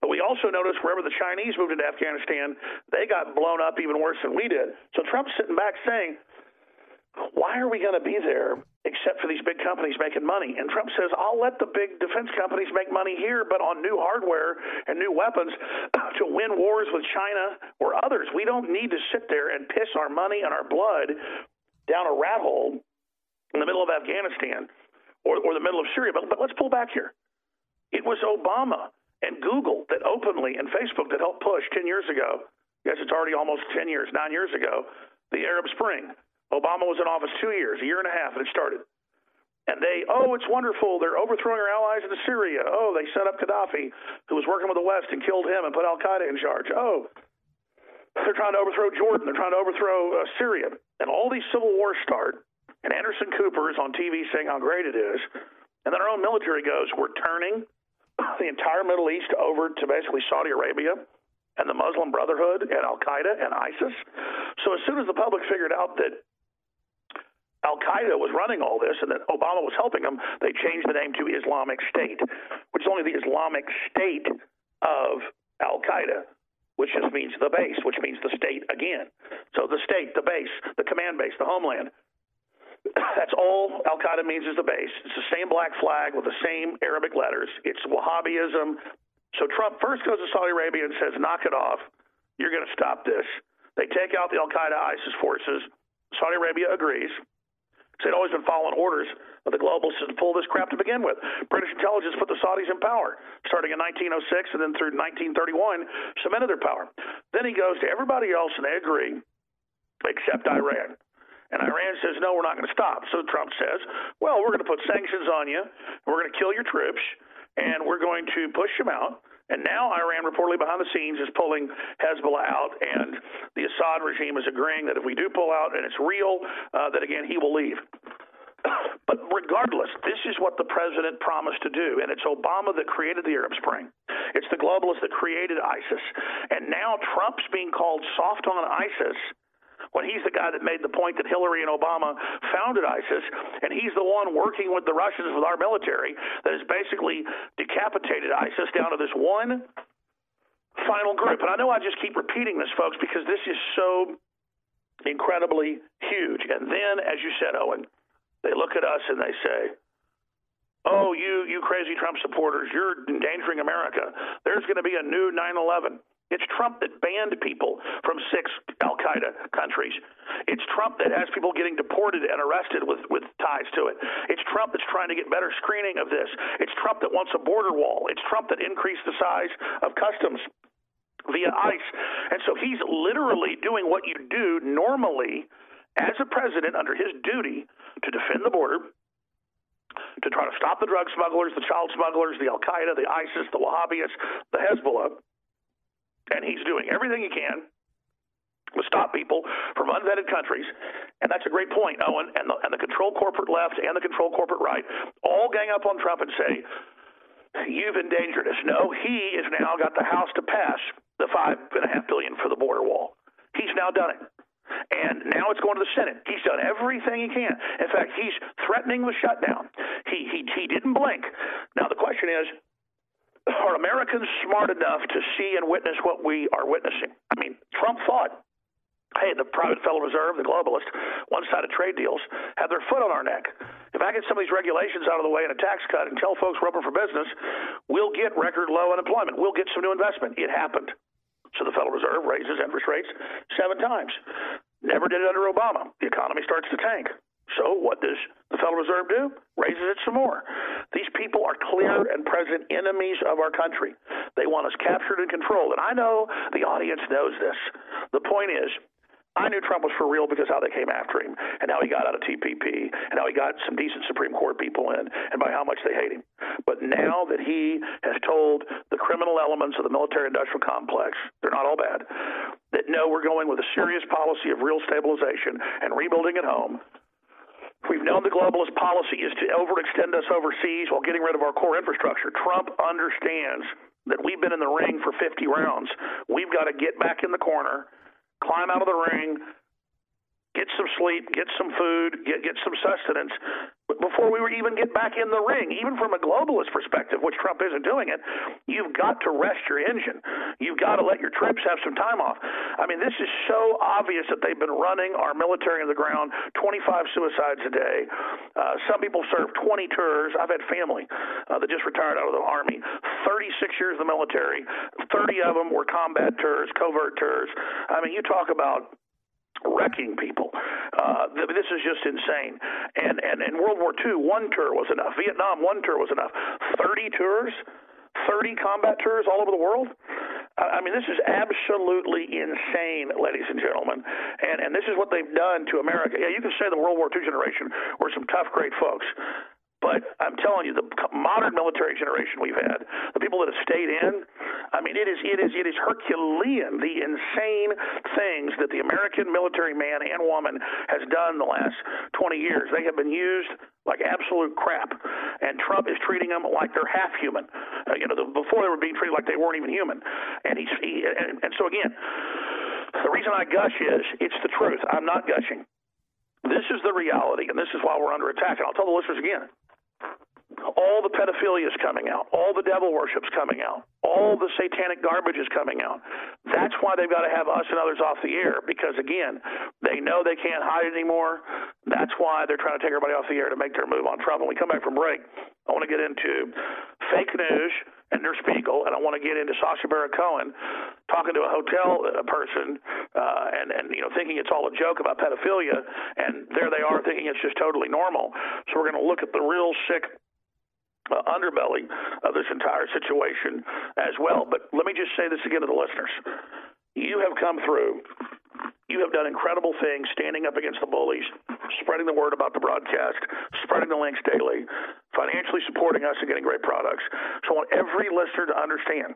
But we also noticed wherever the Chinese moved into Afghanistan, they got blown up even worse than we did. So Trump's sitting back saying, why are we going to be there except for these big companies making money? And Trump says, I'll let the big defense companies make money here, but on new hardware and new weapons to win wars with China or others. We don't need to sit there and piss our money and our blood down a rat hole in the middle of Afghanistan or, or the middle of Syria. But, but let's pull back here. It was Obama and Google that openly and Facebook that helped push 10 years ago. Yes, it's already almost 10 years, nine years ago, the Arab Spring Obama was in office two years, a year and a half, and it started. And they, oh, it's wonderful. They're overthrowing our allies in Syria. Oh, they set up Gaddafi, who was working with the West, and killed him and put Al Qaeda in charge. Oh, they're trying to overthrow Jordan. They're trying to overthrow uh, Syria. And all these civil wars start. And Anderson Cooper is on TV saying how great it is. And then our own military goes, we're turning the entire Middle East over to basically Saudi Arabia and the Muslim Brotherhood and Al Qaeda and ISIS. So as soon as the public figured out that Al Qaeda was running all this and that Obama was helping them, they changed the name to Islamic State, which is only the Islamic State of Al Qaeda, which just means the base, which means the state again. So the state, the base, the command base, the homeland. That's all Al Qaeda means is the base. It's the same black flag with the same Arabic letters. It's Wahhabism. So Trump first goes to Saudi Arabia and says, knock it off. You're going to stop this. They take out the Al Qaeda ISIS forces. Saudi Arabia agrees. They'd always been following orders of the globalists to pull this crap to begin with. British intelligence put the Saudis in power, starting in 1906 and then through 1931, cemented their power. Then he goes to everybody else and they agree, except Iran. And Iran says, no, we're not going to stop. So Trump says, well, we're going to put sanctions on you, we're going to kill your troops, and we're going to push them out. And now Iran reportedly behind the scenes is pulling Hezbollah out, and the Assad regime is agreeing that if we do pull out and it's real, uh, that again he will leave. But regardless, this is what the president promised to do, and it's Obama that created the Arab Spring. It's the globalists that created ISIS, and now Trump's being called soft on ISIS when he's the guy that made the point that Hillary and Obama founded ISIS, and he's the one working with the Russians with our military that has basically decapitated ISIS down to this one final group. And I know I just keep repeating this, folks, because this is so incredibly huge. And then, as you said, Owen, they look at us and they say, Oh, you, you crazy Trump supporters, you're endangering America. There's going to be a new 9 11. It's Trump that banned people from six Al Qaeda countries. It's Trump that has people getting deported and arrested with, with ties to it. It's Trump that's trying to get better screening of this. It's Trump that wants a border wall. It's Trump that increased the size of customs via ICE. And so he's literally doing what you do normally as a president under his duty to defend the border, to try to stop the drug smugglers, the child smugglers, the Al Qaeda, the ISIS, the Wahhabis, the Hezbollah and he's doing everything he can to stop people from unvetted countries. And that's a great point, Owen. And the, and the control corporate left and the control corporate right all gang up on Trump and say, You've endangered us. No, he has now got the House to pass the 5.5 billion for the border wall. He's now done it. And now it's going to the Senate. He's done everything he can. In fact, he's threatening the shutdown. He he he didn't blink. Now the question is, are Americans smart enough to see and witness what we are witnessing? I mean, Trump thought hey, the private Federal Reserve, the globalist, one sided trade deals, have their foot on our neck. If I get some of these regulations out of the way and a tax cut and tell folks we're open for business, we'll get record low unemployment. We'll get some new investment. It happened. So the Federal Reserve raises interest rates seven times. Never did it under Obama. The economy starts to tank. So what does the Federal Reserve do? Raises it some more. These people are clear and present enemies of our country. They want us captured and controlled. And I know the audience knows this. The point is, I knew Trump was for real because how they came after him and how he got out of TPP and how he got some decent Supreme Court people in and by how much they hate him. But now that he has told the criminal elements of the military industrial complex, they're not all bad, that no, we're going with a serious policy of real stabilization and rebuilding at home. We've known the globalist policy is to overextend us overseas while getting rid of our core infrastructure. Trump understands that we've been in the ring for 50 rounds. We've got to get back in the corner climb out of the ring, get some sleep, get some food, get get some sustenance before we even get back in the ring. Even from a globalist perspective, which Trump isn't doing it, you've got to rest your engine. You've got to let your troops have some time off. I mean, this is so obvious that they've been running our military on the ground. 25 suicides a day. Uh, some people serve 20 tours. I've had family uh, that just retired out of the army. 36 years in the military. 30 of them were combat tours, covert tours. I mean, you talk about wrecking people. Uh, this is just insane. And and in World War II, one tour was enough. Vietnam, one tour was enough. Thirty tours, thirty combat tours all over the world. I mean, this is absolutely insane, ladies and gentlemen. And and this is what they've done to America. Yeah, you can say the World War II generation were some tough, great folks. But I'm telling you, the modern military generation we've had, the people that have stayed in, I mean, it is it is it is Herculean the insane things that the American military man and woman has done the last 20 years. They have been used like absolute crap, and Trump is treating them like they're half human. Uh, you know, the, before they were being treated like they weren't even human, and he's he, and, and so again, the reason I gush is it's the truth. I'm not gushing. This is the reality, and this is why we're under attack. And I'll tell the listeners again all the pedophilia is coming out, all the devil worship's coming out, all the satanic garbage is coming out. That's why they've got to have us and others off the air because again, they know they can't hide anymore. That's why they're trying to take everybody off the air to make their move on Trump. When we come back from break, I want to get into fake news and Der Spiegel, and I want to get into Sacha Baron Cohen talking to a hotel uh, person uh, and and you know thinking it's all a joke about pedophilia, and there they are thinking it's just totally normal. So we're going to look at the real sick uh, underbelly of this entire situation as well. But let me just say this again to the listeners. You have come through. You have done incredible things standing up against the bullies, spreading the word about the broadcast, spreading the links daily, financially supporting us and getting great products. So I want every listener to understand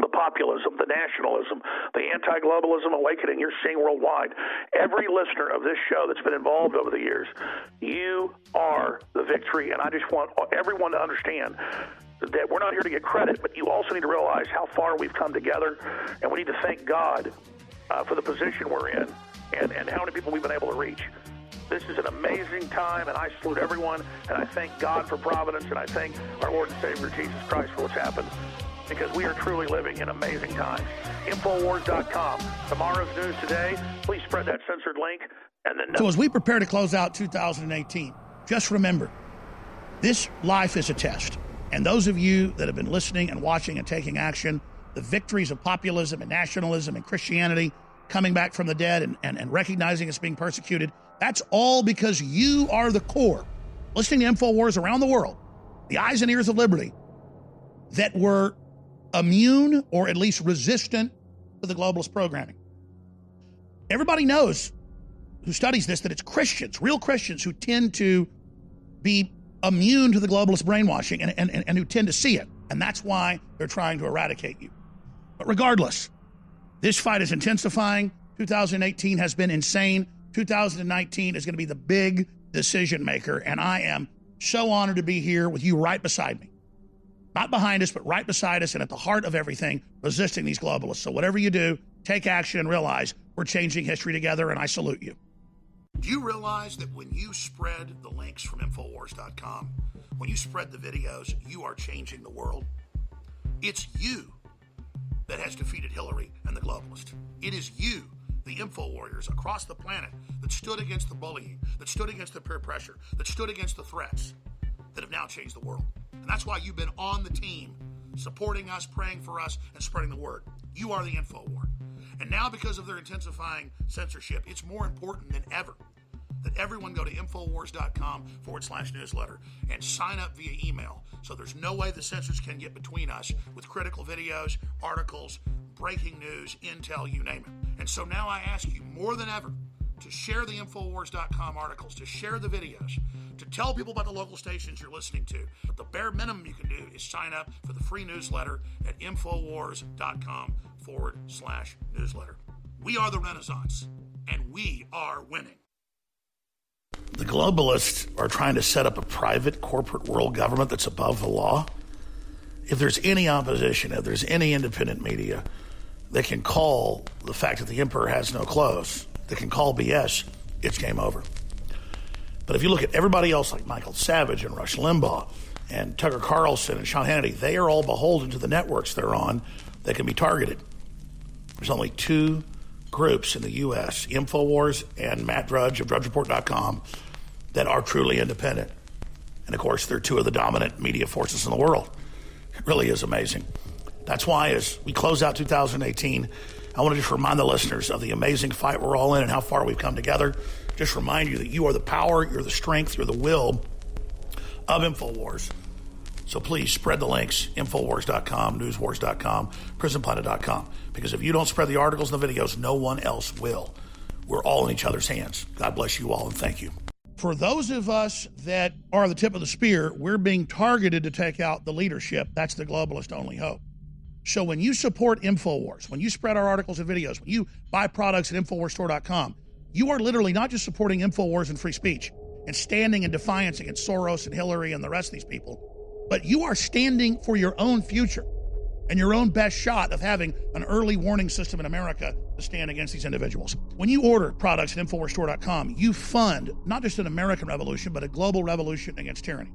the populism, the nationalism, the anti globalism awakening you're seeing worldwide. Every listener of this show that's been involved over the years, you are the victory. And I just want everyone to understand that we're not here to get credit, but you also need to realize how far we've come together. And we need to thank God uh, for the position we're in and, and how many people we've been able to reach. This is an amazing time, and I salute everyone, and I thank God for providence, and I thank our Lord and Savior Jesus Christ for what's happened because we are truly living in amazing times. Infowars.com. Tomorrow's news today. Please spread that censored link. And then. So as we prepare to close out 2018, just remember, this life is a test. And those of you that have been listening and watching and taking action, the victories of populism and nationalism and Christianity coming back from the dead and, and, and recognizing it's being persecuted, that's all because you are the core. Listening to InfoWars around the world, the eyes and ears of liberty, that were immune or at least resistant to the globalist programming. Everybody knows who studies this that it's Christians, real Christians, who tend to be immune to the globalist brainwashing and, and, and who tend to see it. And that's why they're trying to eradicate you. But regardless, this fight is intensifying. 2018 has been insane. 2019 is going to be the big decision maker. And I am so honored to be here with you right beside me not behind us, but right beside us and at the heart of everything, resisting these globalists. So whatever you do, take action and realize we're changing history together, and I salute you. Do you realize that when you spread the links from Infowars.com, when you spread the videos, you are changing the world? It's you that has defeated Hillary and the globalists. It is you, the info warriors across the planet, that stood against the bullying, that stood against the peer pressure, that stood against the threats, that have now changed the world. And that's why you've been on the team, supporting us, praying for us, and spreading the word. You are the info war. And now, because of their intensifying censorship, it's more important than ever that everyone go to Infowars.com forward slash newsletter and sign up via email. So there's no way the censors can get between us with critical videos, articles, breaking news, intel, you name it. And so now I ask you more than ever to share the Infowars.com articles, to share the videos, to tell people about the local stations you're listening to. But the bare minimum you can do is sign up for the free newsletter at Infowars.com forward slash newsletter. We are the Renaissance, and we are winning. The globalists are trying to set up a private corporate world government that's above the law. If there's any opposition, if there's any independent media they can call the fact that the emperor has no clothes, that can call BS, it's game over. But if you look at everybody else like Michael Savage and Rush Limbaugh and Tucker Carlson and Sean Hannity, they are all beholden to the networks they're on that can be targeted. There's only two groups in the U.S., InfoWars and Matt Drudge of DrudgeReport.com, that are truly independent. And of course, they're two of the dominant media forces in the world. It really is amazing. That's why, as we close out 2018, I want to just remind the listeners of the amazing fight we're all in and how far we've come together. Just remind you that you are the power, you're the strength, you're the will of InfoWars. So please spread the links Infowars.com, Newswars.com, PrisonPlanet.com. Because if you don't spread the articles and the videos, no one else will. We're all in each other's hands. God bless you all and thank you. For those of us that are the tip of the spear, we're being targeted to take out the leadership. That's the globalist only hope. So when you support InfoWars, when you spread our articles and videos, when you buy products at InfoWarsStore.com, you are literally not just supporting InfoWars and free speech and standing in defiance against Soros and Hillary and the rest of these people, but you are standing for your own future and your own best shot of having an early warning system in America to stand against these individuals. When you order products at InfoWarsStore.com, you fund not just an American revolution, but a global revolution against tyranny.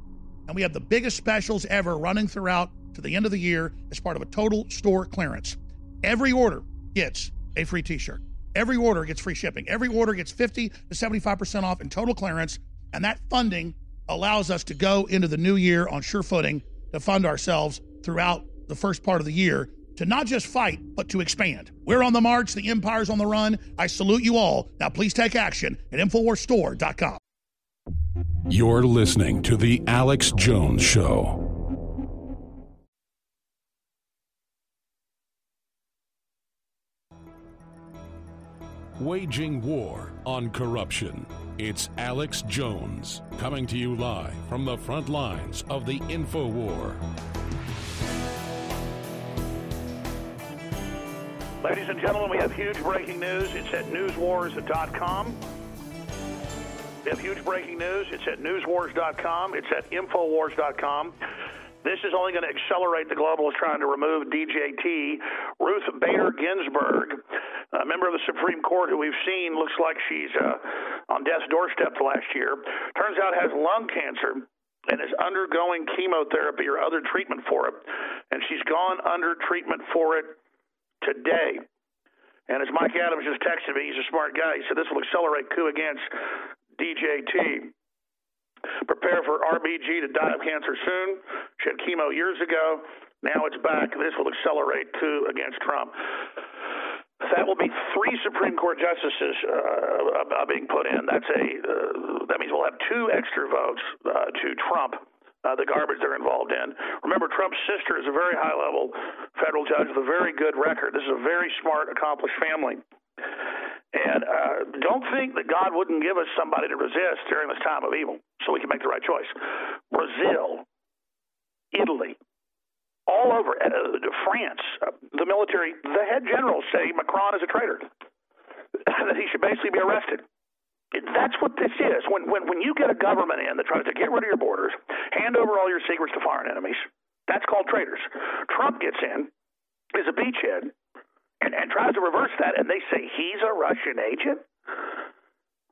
And we have the biggest specials ever running throughout to the end of the year as part of a total store clearance. Every order gets a free t shirt. Every order gets free shipping. Every order gets 50 to 75% off in total clearance. And that funding allows us to go into the new year on sure footing to fund ourselves throughout the first part of the year to not just fight, but to expand. We're on the march. The empire's on the run. I salute you all. Now, please take action at InfoWarsStore.com. You're listening to The Alex Jones Show. Waging war on corruption. It's Alex Jones coming to you live from the front lines of the info war. Ladies and gentlemen, we have huge breaking news. It's at newswars.com. We have huge breaking news. It's at newswars.com. It's at infowars.com. This is only going to accelerate the globalists trying to remove DJT. Ruth Bader Ginsburg, a member of the Supreme Court who we've seen looks like she's uh, on death's doorstep last year, turns out has lung cancer and is undergoing chemotherapy or other treatment for it. And she's gone under treatment for it today. And as Mike Adams just texted me, he's a smart guy. He said this will accelerate coup against DJT. Prepare for RBG to die of cancer soon. She had chemo years ago. Now it's back. This will accelerate coup against Trump. That will be three Supreme Court justices uh, being put in. That's a uh, that means we'll have two extra votes uh, to Trump. Uh, the garbage they're involved in. Remember, Trump's sister is a very high level federal judge with a very good record. This is a very smart, accomplished family. And uh, don't think that God wouldn't give us somebody to resist during this time of evil so we can make the right choice. Brazil, Italy, all over, uh, France, uh, the military, the head generals say Macron is a traitor, that he should basically be arrested. That's what this is. When, when, when you get a government in that tries to get rid of your borders, hand over all your secrets to foreign enemies, That's called traitors. Trump gets in, is a beachhead, and, and tries to reverse that, and they say he's a Russian agent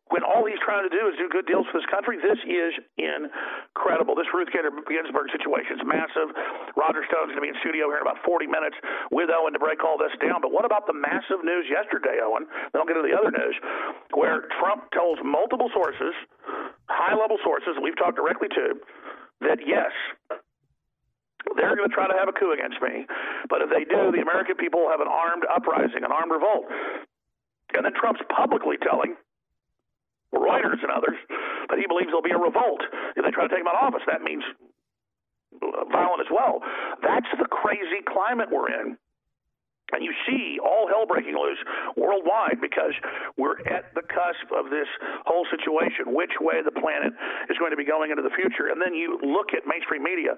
when all he's trying to do is do good deals for this country. This is incredible. This Ruth Bader Ginsburg situation is massive. Roger Stone's going to be in studio here in about 40 minutes with Owen to break all this down. But what about the massive news yesterday, Owen? Then I'll get to the other news, where Trump tells multiple sources, high level sources that we've talked directly to, that yes, they're going to try to have a coup against me. But if they do, the American people will have an armed uprising, an armed revolt. And then Trump's publicly telling Reuters and others that he believes there'll be a revolt if they try to take him out of office. That means violent as well. That's the crazy climate we're in. And you see all hell breaking loose worldwide because we're at the cusp of this whole situation, which way the planet is going to be going into the future. And then you look at mainstream media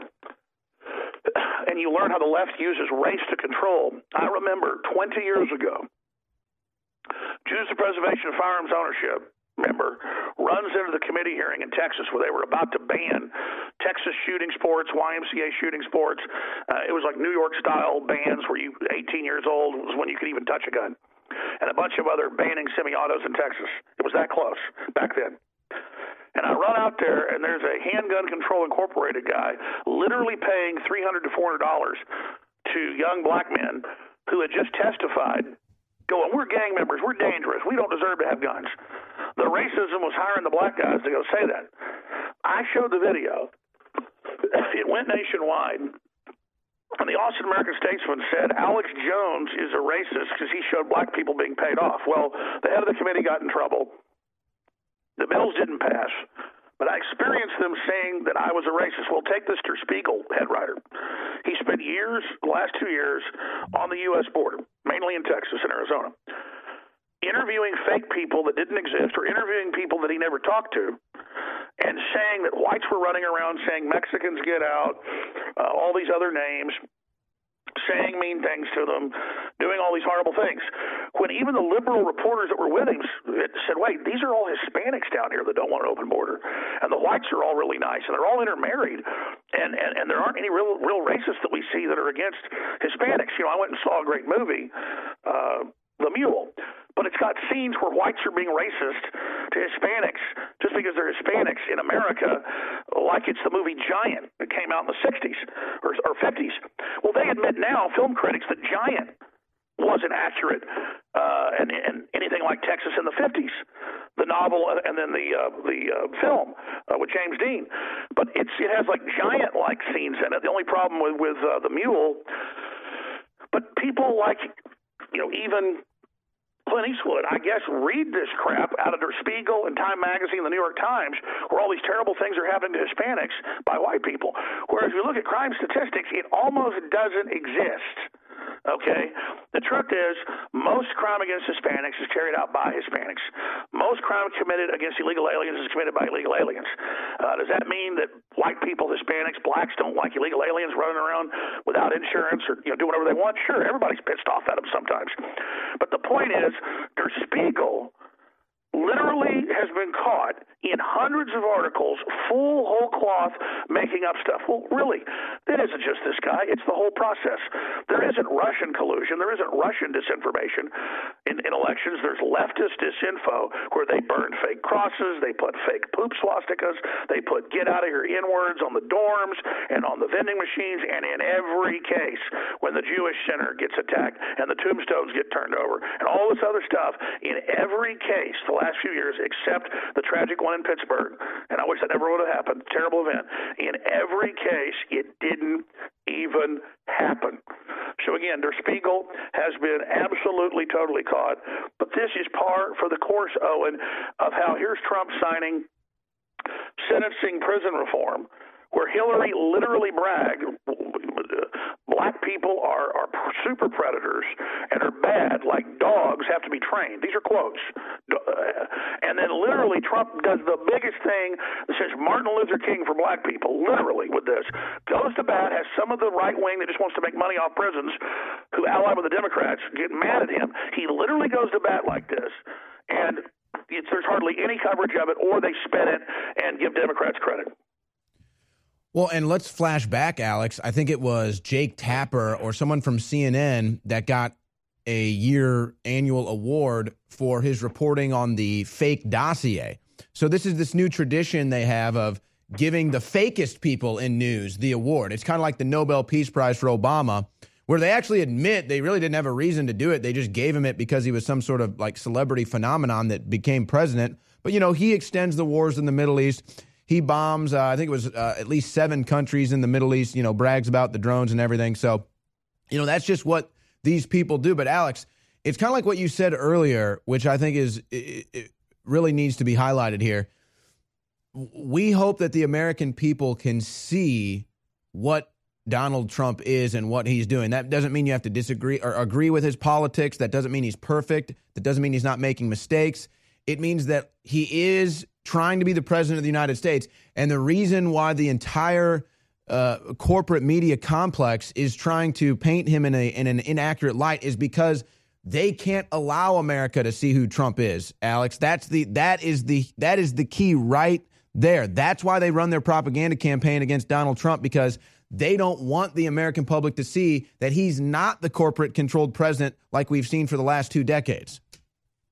and you learn how the left uses race to control. I remember 20 years ago, Jews the Preservation of Firearms Ownership member runs into the committee hearing in Texas where they were about to ban Texas shooting sports, YMCA shooting sports. Uh, it was like New York style bans where you 18 years old was when you could even touch a gun, and a bunch of other banning semi-autos in Texas. It was that close back then. And I run out there, and there's a Handgun Control Incorporated guy literally paying 300 to 400 dollars to young black men who had just testified, going, "We're gang members. We're dangerous. We don't deserve to have guns." The racism was hiring the black guys to go say that. I showed the video. It went nationwide. And the Austin American Statesman said Alex Jones is a racist because he showed black people being paid off. Well, the head of the committee got in trouble. The bills didn't pass. But I experienced them saying that I was a racist. Well, take this Der Spiegel head writer. He spent years, the last two years, on the U.S. border, mainly in Texas and Arizona interviewing fake people that didn't exist or interviewing people that he never talked to and saying that whites were running around saying Mexicans get out, uh, all these other names, saying mean things to them, doing all these horrible things. When even the liberal reporters that were with him said, wait, these are all Hispanics down here that don't want an open border. And the whites are all really nice and they're all intermarried. And, and, and there aren't any real, real racists that we see that are against Hispanics. You know, I went and saw a great movie, uh, The Mule but it's got scenes where whites are being racist to Hispanics just because they're Hispanics in America, like it's the movie Giant that came out in the 60s or, or 50s. Well, they admit now, film critics, that Giant wasn't accurate uh, and, and anything like Texas in the 50s, the novel and then the uh, the uh, film uh, with James Dean. But it's it has like giant like scenes in it. The only problem with with uh, the Mule, but people like you know even Clint Eastwood, I guess, read this crap out of Der Spiegel and Time Magazine, the New York Times, where all these terrible things are happening to Hispanics by white people. Whereas if you look at crime statistics, it almost doesn't exist. Okay? The truth is, most crime against Hispanics is carried out by Hispanics. Most crime committed against illegal aliens is committed by illegal aliens. Uh, does that mean that white people, Hispanics, blacks don't like illegal aliens running around without insurance or you know doing whatever they want? Sure, everybody's pissed off at them sometimes. But the point is, Der Spiegel literally has been caught in hundreds of articles, full whole cloth, making up stuff. Well, really, that isn't just this guy, it's the whole process. There isn't Russian collusion, there isn't Russian disinformation in, in elections. There's leftist disinfo where they burn fake crosses, they put fake poop swastikas, they put get out of here in words on the dorms and on the vending machines, and in every case, when the Jewish center gets attacked and the tombstones get turned over and all this other stuff, in every case, the last few years, except the tragic one in Pittsburgh, and I wish that never would have happened. Terrible event. In every case, it didn't even happen. So again, Der Spiegel has been absolutely, totally caught. But this is par for the course, Owen, of how here's Trump signing sentencing prison reform where Hillary literally bragged, black people are, are super predators and are bad, like dogs have to be trained. These are quotes. Uh, and then literally, Trump does the biggest thing says Martin Luther King for black people, literally, with this. Goes to bat, has some of the right wing that just wants to make money off prisons who ally with the Democrats get mad at him. He literally goes to bat like this. And it's, there's hardly any coverage of it, or they spin it and give Democrats credit. Well, and let's flash back, Alex. I think it was Jake Tapper or someone from CNN that got a year annual award for his reporting on the fake dossier. So this is this new tradition they have of giving the fakest people in news the award. It's kind of like the Nobel Peace Prize for Obama, where they actually admit they really didn't have a reason to do it. They just gave him it because he was some sort of like celebrity phenomenon that became president. But you know, he extends the wars in the Middle East. He bombs, uh, I think it was uh, at least seven countries in the Middle East, you know, brags about the drones and everything. So, you know, that's just what these people do. But, Alex, it's kind of like what you said earlier, which I think is really needs to be highlighted here. We hope that the American people can see what Donald Trump is and what he's doing. That doesn't mean you have to disagree or agree with his politics. That doesn't mean he's perfect. That doesn't mean he's not making mistakes. It means that he is trying to be the president of the United States. And the reason why the entire uh, corporate media complex is trying to paint him in, a, in an inaccurate light is because they can't allow America to see who Trump is. Alex, that's the that is the that is the key right there. That's why they run their propaganda campaign against Donald Trump because they don't want the American public to see that he's not the corporate controlled president like we've seen for the last two decades.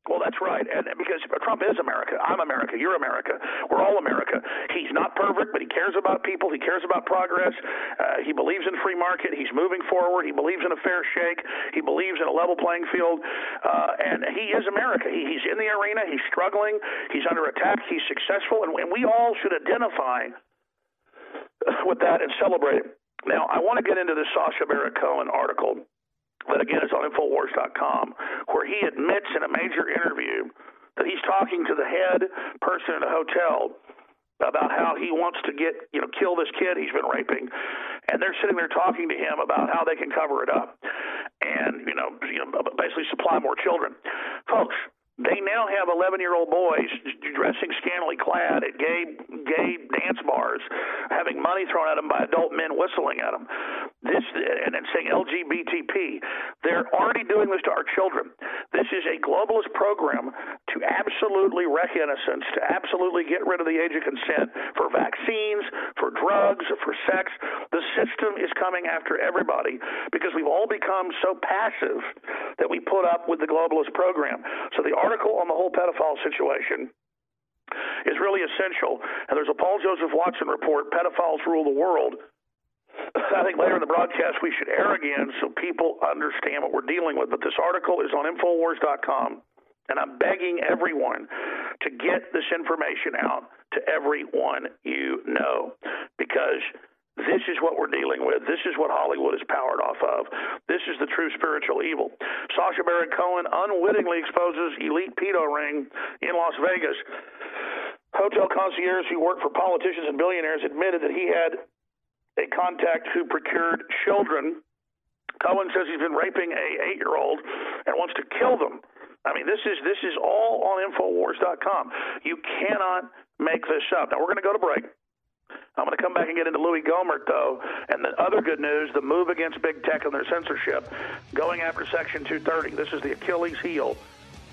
Well, that's right. And because Trump is America. I'm America. You're America. We're all America. He's not perfect, but he cares about people. He cares about progress. Uh, he believes in free market. He's moving forward. He believes in a fair shake. He believes in a level playing field. Uh, and he is America. He, he's in the arena. He's struggling. He's under attack. He's successful. And, and we all should identify with that and celebrate it. Now, I want to get into this Sacha Baron Cohen article that again is on Infowars.com, where he admits in a major interview he's talking to the head person at a hotel about how he wants to get, you know, kill this kid he's been raping. And they're sitting there talking to him about how they can cover it up and, you know, you know basically supply more children. Folks, they now have 11 year old boys dressing scantily clad at gay gay dance bars, having money thrown at them by adult men whistling at them. This and then saying LGBTP. They're already doing this to our children. This is a globalist program to absolutely wreck innocence, to absolutely get rid of the age of consent for vaccines, for drugs, for sex. The system is coming after everybody because we've all become so passive that we put up with the globalist program. So the article on the whole pedophile situation is really essential. And there's a Paul Joseph Watson report, Pedophiles Rule the World. I think later in the broadcast we should air again so people understand what we're dealing with. But this article is on Infowars.com, and I'm begging everyone to get this information out to everyone you know because this is what we're dealing with. This is what Hollywood is powered off of. This is the true spiritual evil. Sacha Baron Cohen unwittingly exposes elite pedo ring in Las Vegas. Hotel concierge who worked for politicians and billionaires admitted that he had a contact who procured children. Cohen says he's been raping a eight-year-old and wants to kill them. I mean, this is this is all on Infowars.com. You cannot make this up. Now we're going to go to break. I'm going to come back and get into Louie Gohmert, though. And the other good news the move against big tech and their censorship, going after Section 230. This is the Achilles heel.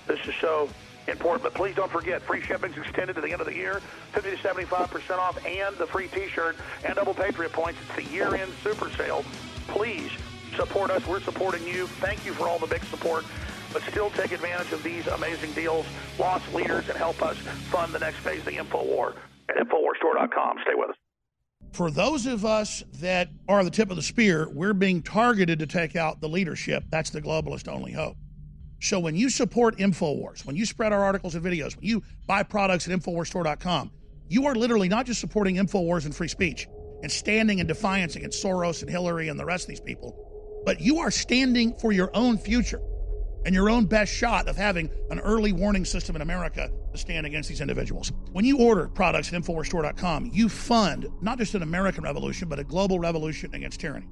This is so important. But please don't forget, free shipping is extended to the end of the year, 50 to 75% off, and the free T-shirt and double Patriot points. It's the year-end super sale. Please support us. We're supporting you. Thank you for all the big support. But still take advantage of these amazing deals, lost leaders, and help us fund the next phase of the Info War at InfoWarsStore.com. Stay with us. For those of us that are the tip of the spear, we're being targeted to take out the leadership. That's the globalist only hope. So when you support InfoWars, when you spread our articles and videos, when you buy products at InfoWarsStore.com, you are literally not just supporting InfoWars and free speech and standing in defiance against Soros and Hillary and the rest of these people, but you are standing for your own future and your own best shot of having an early warning system in America to stand against these individuals. When you order products at InfoWarsStore.com, you fund not just an American revolution, but a global revolution against tyranny.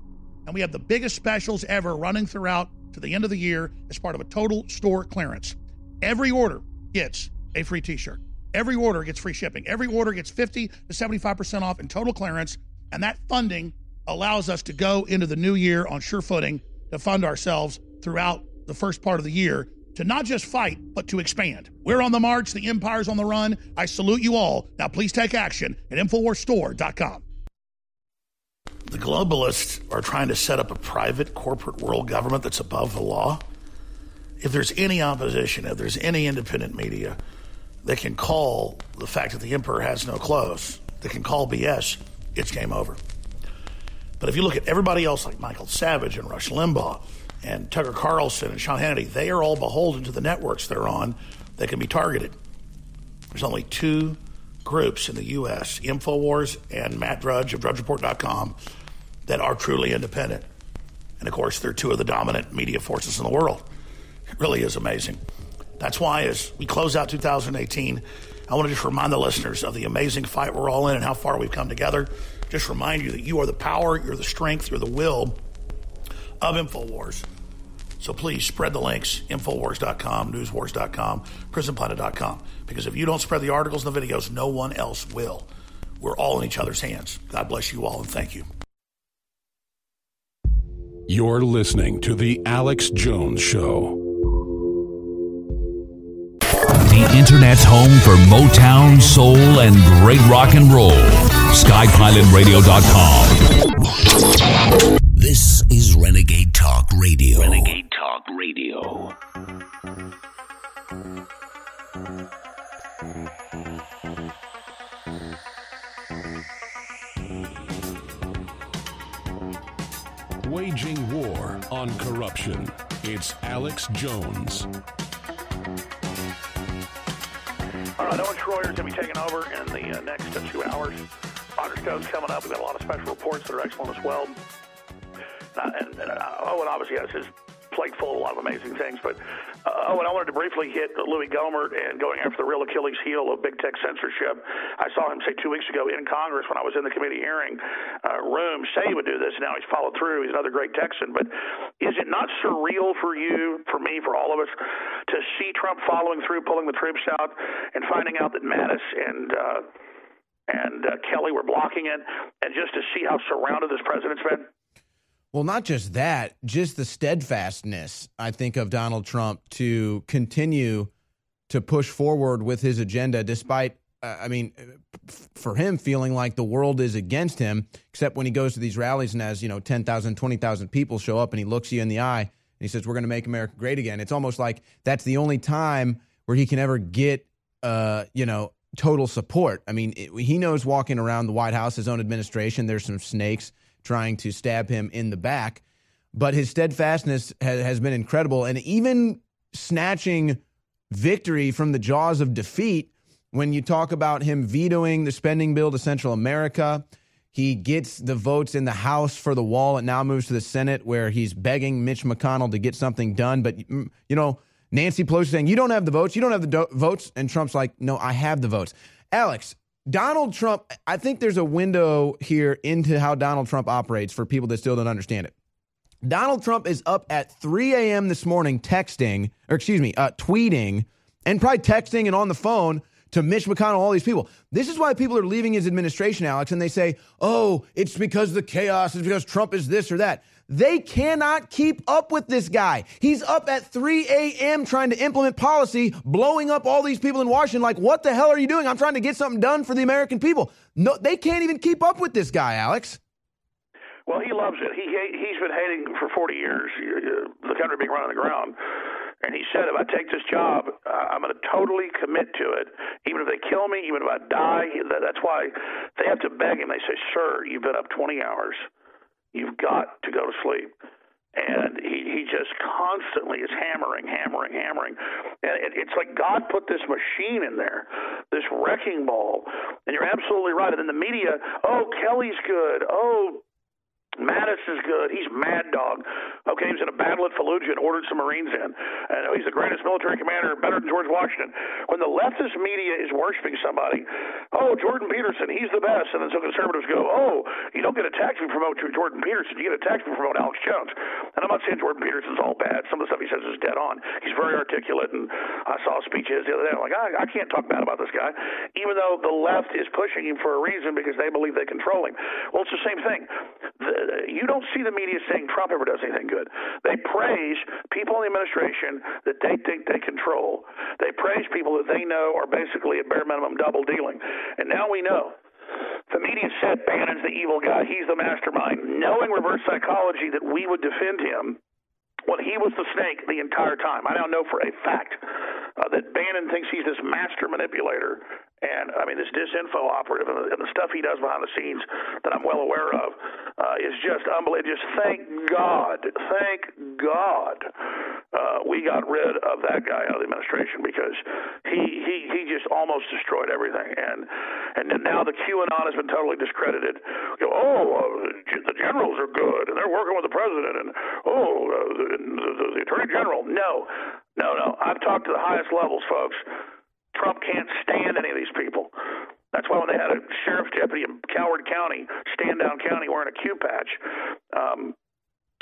And we have the biggest specials ever running throughout to the end of the year as part of a total store clearance. Every order gets a free t shirt. Every order gets free shipping. Every order gets 50 to 75% off in total clearance. And that funding allows us to go into the new year on sure footing to fund ourselves throughout the first part of the year to not just fight, but to expand. We're on the march. The empire's on the run. I salute you all. Now, please take action at InfoWarsStore.com. The globalists are trying to set up a private corporate world government that's above the law. If there's any opposition, if there's any independent media that can call the fact that the emperor has no clothes, that can call BS, it's game over. But if you look at everybody else like Michael Savage and Rush Limbaugh and Tucker Carlson and Sean Hannity, they are all beholden to the networks they're on that can be targeted. There's only two groups in the U.S., InfoWars and Matt Drudge of DrudgeReport.com, that are truly independent. And of course, they're two of the dominant media forces in the world. It really is amazing. That's why, as we close out 2018, I want to just remind the listeners of the amazing fight we're all in and how far we've come together. Just remind you that you are the power, you're the strength, you're the will of InfoWars. So please spread the links Infowars.com, Newswars.com, PrisonPlanet.com. Because if you don't spread the articles and the videos, no one else will. We're all in each other's hands. God bless you all and thank you. You're listening to The Alex Jones Show. The Internet's home for Motown, soul, and great rock and roll. SkyPilotRadio.com. This is Renegade Talk Radio. Renegade Talk Radio. Waging war on corruption. It's Alex Jones. All right, Owen Shroyer's going to be taking over in the uh, next uh, two hours. Roger Stone's coming up. We've got a lot of special reports that are excellent as well. Uh, and, and uh, Owen obviously has his plate full of a lot of amazing things. But uh, Owen, I wanted to briefly hit Louie Gohmert and going after the real Achilles heel of big tech censorship. I saw him say two weeks ago in Congress when I was in the committee hearing uh, room say he would do this. Now he's followed through. He's another great Texan. But is it not surreal for you, for me, for all of us, to see Trump following through, pulling the troops out, and finding out that Mattis and uh, and uh, Kelly were blocking it, and just to see how surrounded this president's been? Well, not just that, just the steadfastness, I think, of Donald Trump to continue to push forward with his agenda, despite, uh, I mean, f- for him feeling like the world is against him, except when he goes to these rallies and has, you know, 10,000, 20,000 people show up and he looks you in the eye and he says, We're going to make America great again. It's almost like that's the only time where he can ever get, uh, you know, total support. I mean, it, he knows walking around the White House, his own administration, there's some snakes trying to stab him in the back. But his steadfastness has, has been incredible. And even snatching victory from the jaws of defeat, when you talk about him vetoing the spending bill to Central America, he gets the votes in the House for the wall. It now moves to the Senate where he's begging Mitch McConnell to get something done. But, mm, you know, Nancy Pelosi saying, You don't have the votes. You don't have the do- votes. And Trump's like, No, I have the votes. Alex, Donald Trump, I think there's a window here into how Donald Trump operates for people that still don't understand it. Donald Trump is up at 3 a.m. this morning texting, or excuse me, uh, tweeting, and probably texting and on the phone to Mitch McConnell, all these people. This is why people are leaving his administration, Alex, and they say, oh, it's because of the chaos, it's because Trump is this or that. They cannot keep up with this guy. He's up at 3 a.m. trying to implement policy, blowing up all these people in Washington. Like, what the hell are you doing? I'm trying to get something done for the American people. No, they can't even keep up with this guy, Alex. Well, he loves it. He he's been hating for 40 years the country being run on the ground. And he said, if I take this job, uh, I'm going to totally commit to it. Even if they kill me, even if I die, that's why they have to beg him. They say, sir, you've been up 20 hours. You've got to go to sleep. And he, he just constantly is hammering, hammering, hammering. And it, it's like God put this machine in there, this wrecking ball. And you're absolutely right. And then the media, oh, Kelly's good. Oh, Mattis is good. He's mad dog. Okay, he was in a battle at Fallujah and ordered some Marines in. And he's the greatest military commander, better than George Washington. When the leftist media is worshiping somebody, oh, Jordan Peterson, he's the best. And then some conservatives go, oh, you don't get attacked if you promote Jordan Peterson. You get attacked if you promote Alex Jones. And I'm not saying Jordan Peterson's all bad. Some of the stuff he says is dead on. He's very articulate. And I saw a speech his the other day. I'm like, I, I can't talk bad about this guy, even though the left is pushing him for a reason because they believe they control him. Well, it's the same thing. The, Uh, you don't see the media saying Trump ever does anything good. They praise people in the administration that they think they control. They praise people that they know are basically at bare minimum double dealing. And now we know The media said Bannon's the evil guy. He's the mastermind. Knowing reverse psychology that we would defend him when he was the snake the entire time. I now know for a fact uh, that Bannon thinks he's this master manipulator and I mean, this disinfo operative and the, and the stuff he does behind the scenes that I'm well aware of uh, is just unbelievable. Just thank God, thank God, uh, we got rid of that guy out of the administration because he he he just almost destroyed everything. And and now the QAnon has been totally discredited. You know, oh, uh, the generals are good and they're working with the president, and oh, uh, the, the, the attorney general. No, no, no. I've talked to the highest levels, folks. Trump can't stand any of these people. That's why when they had a sheriff deputy in Coward County, stand down County, wearing a Q patch um,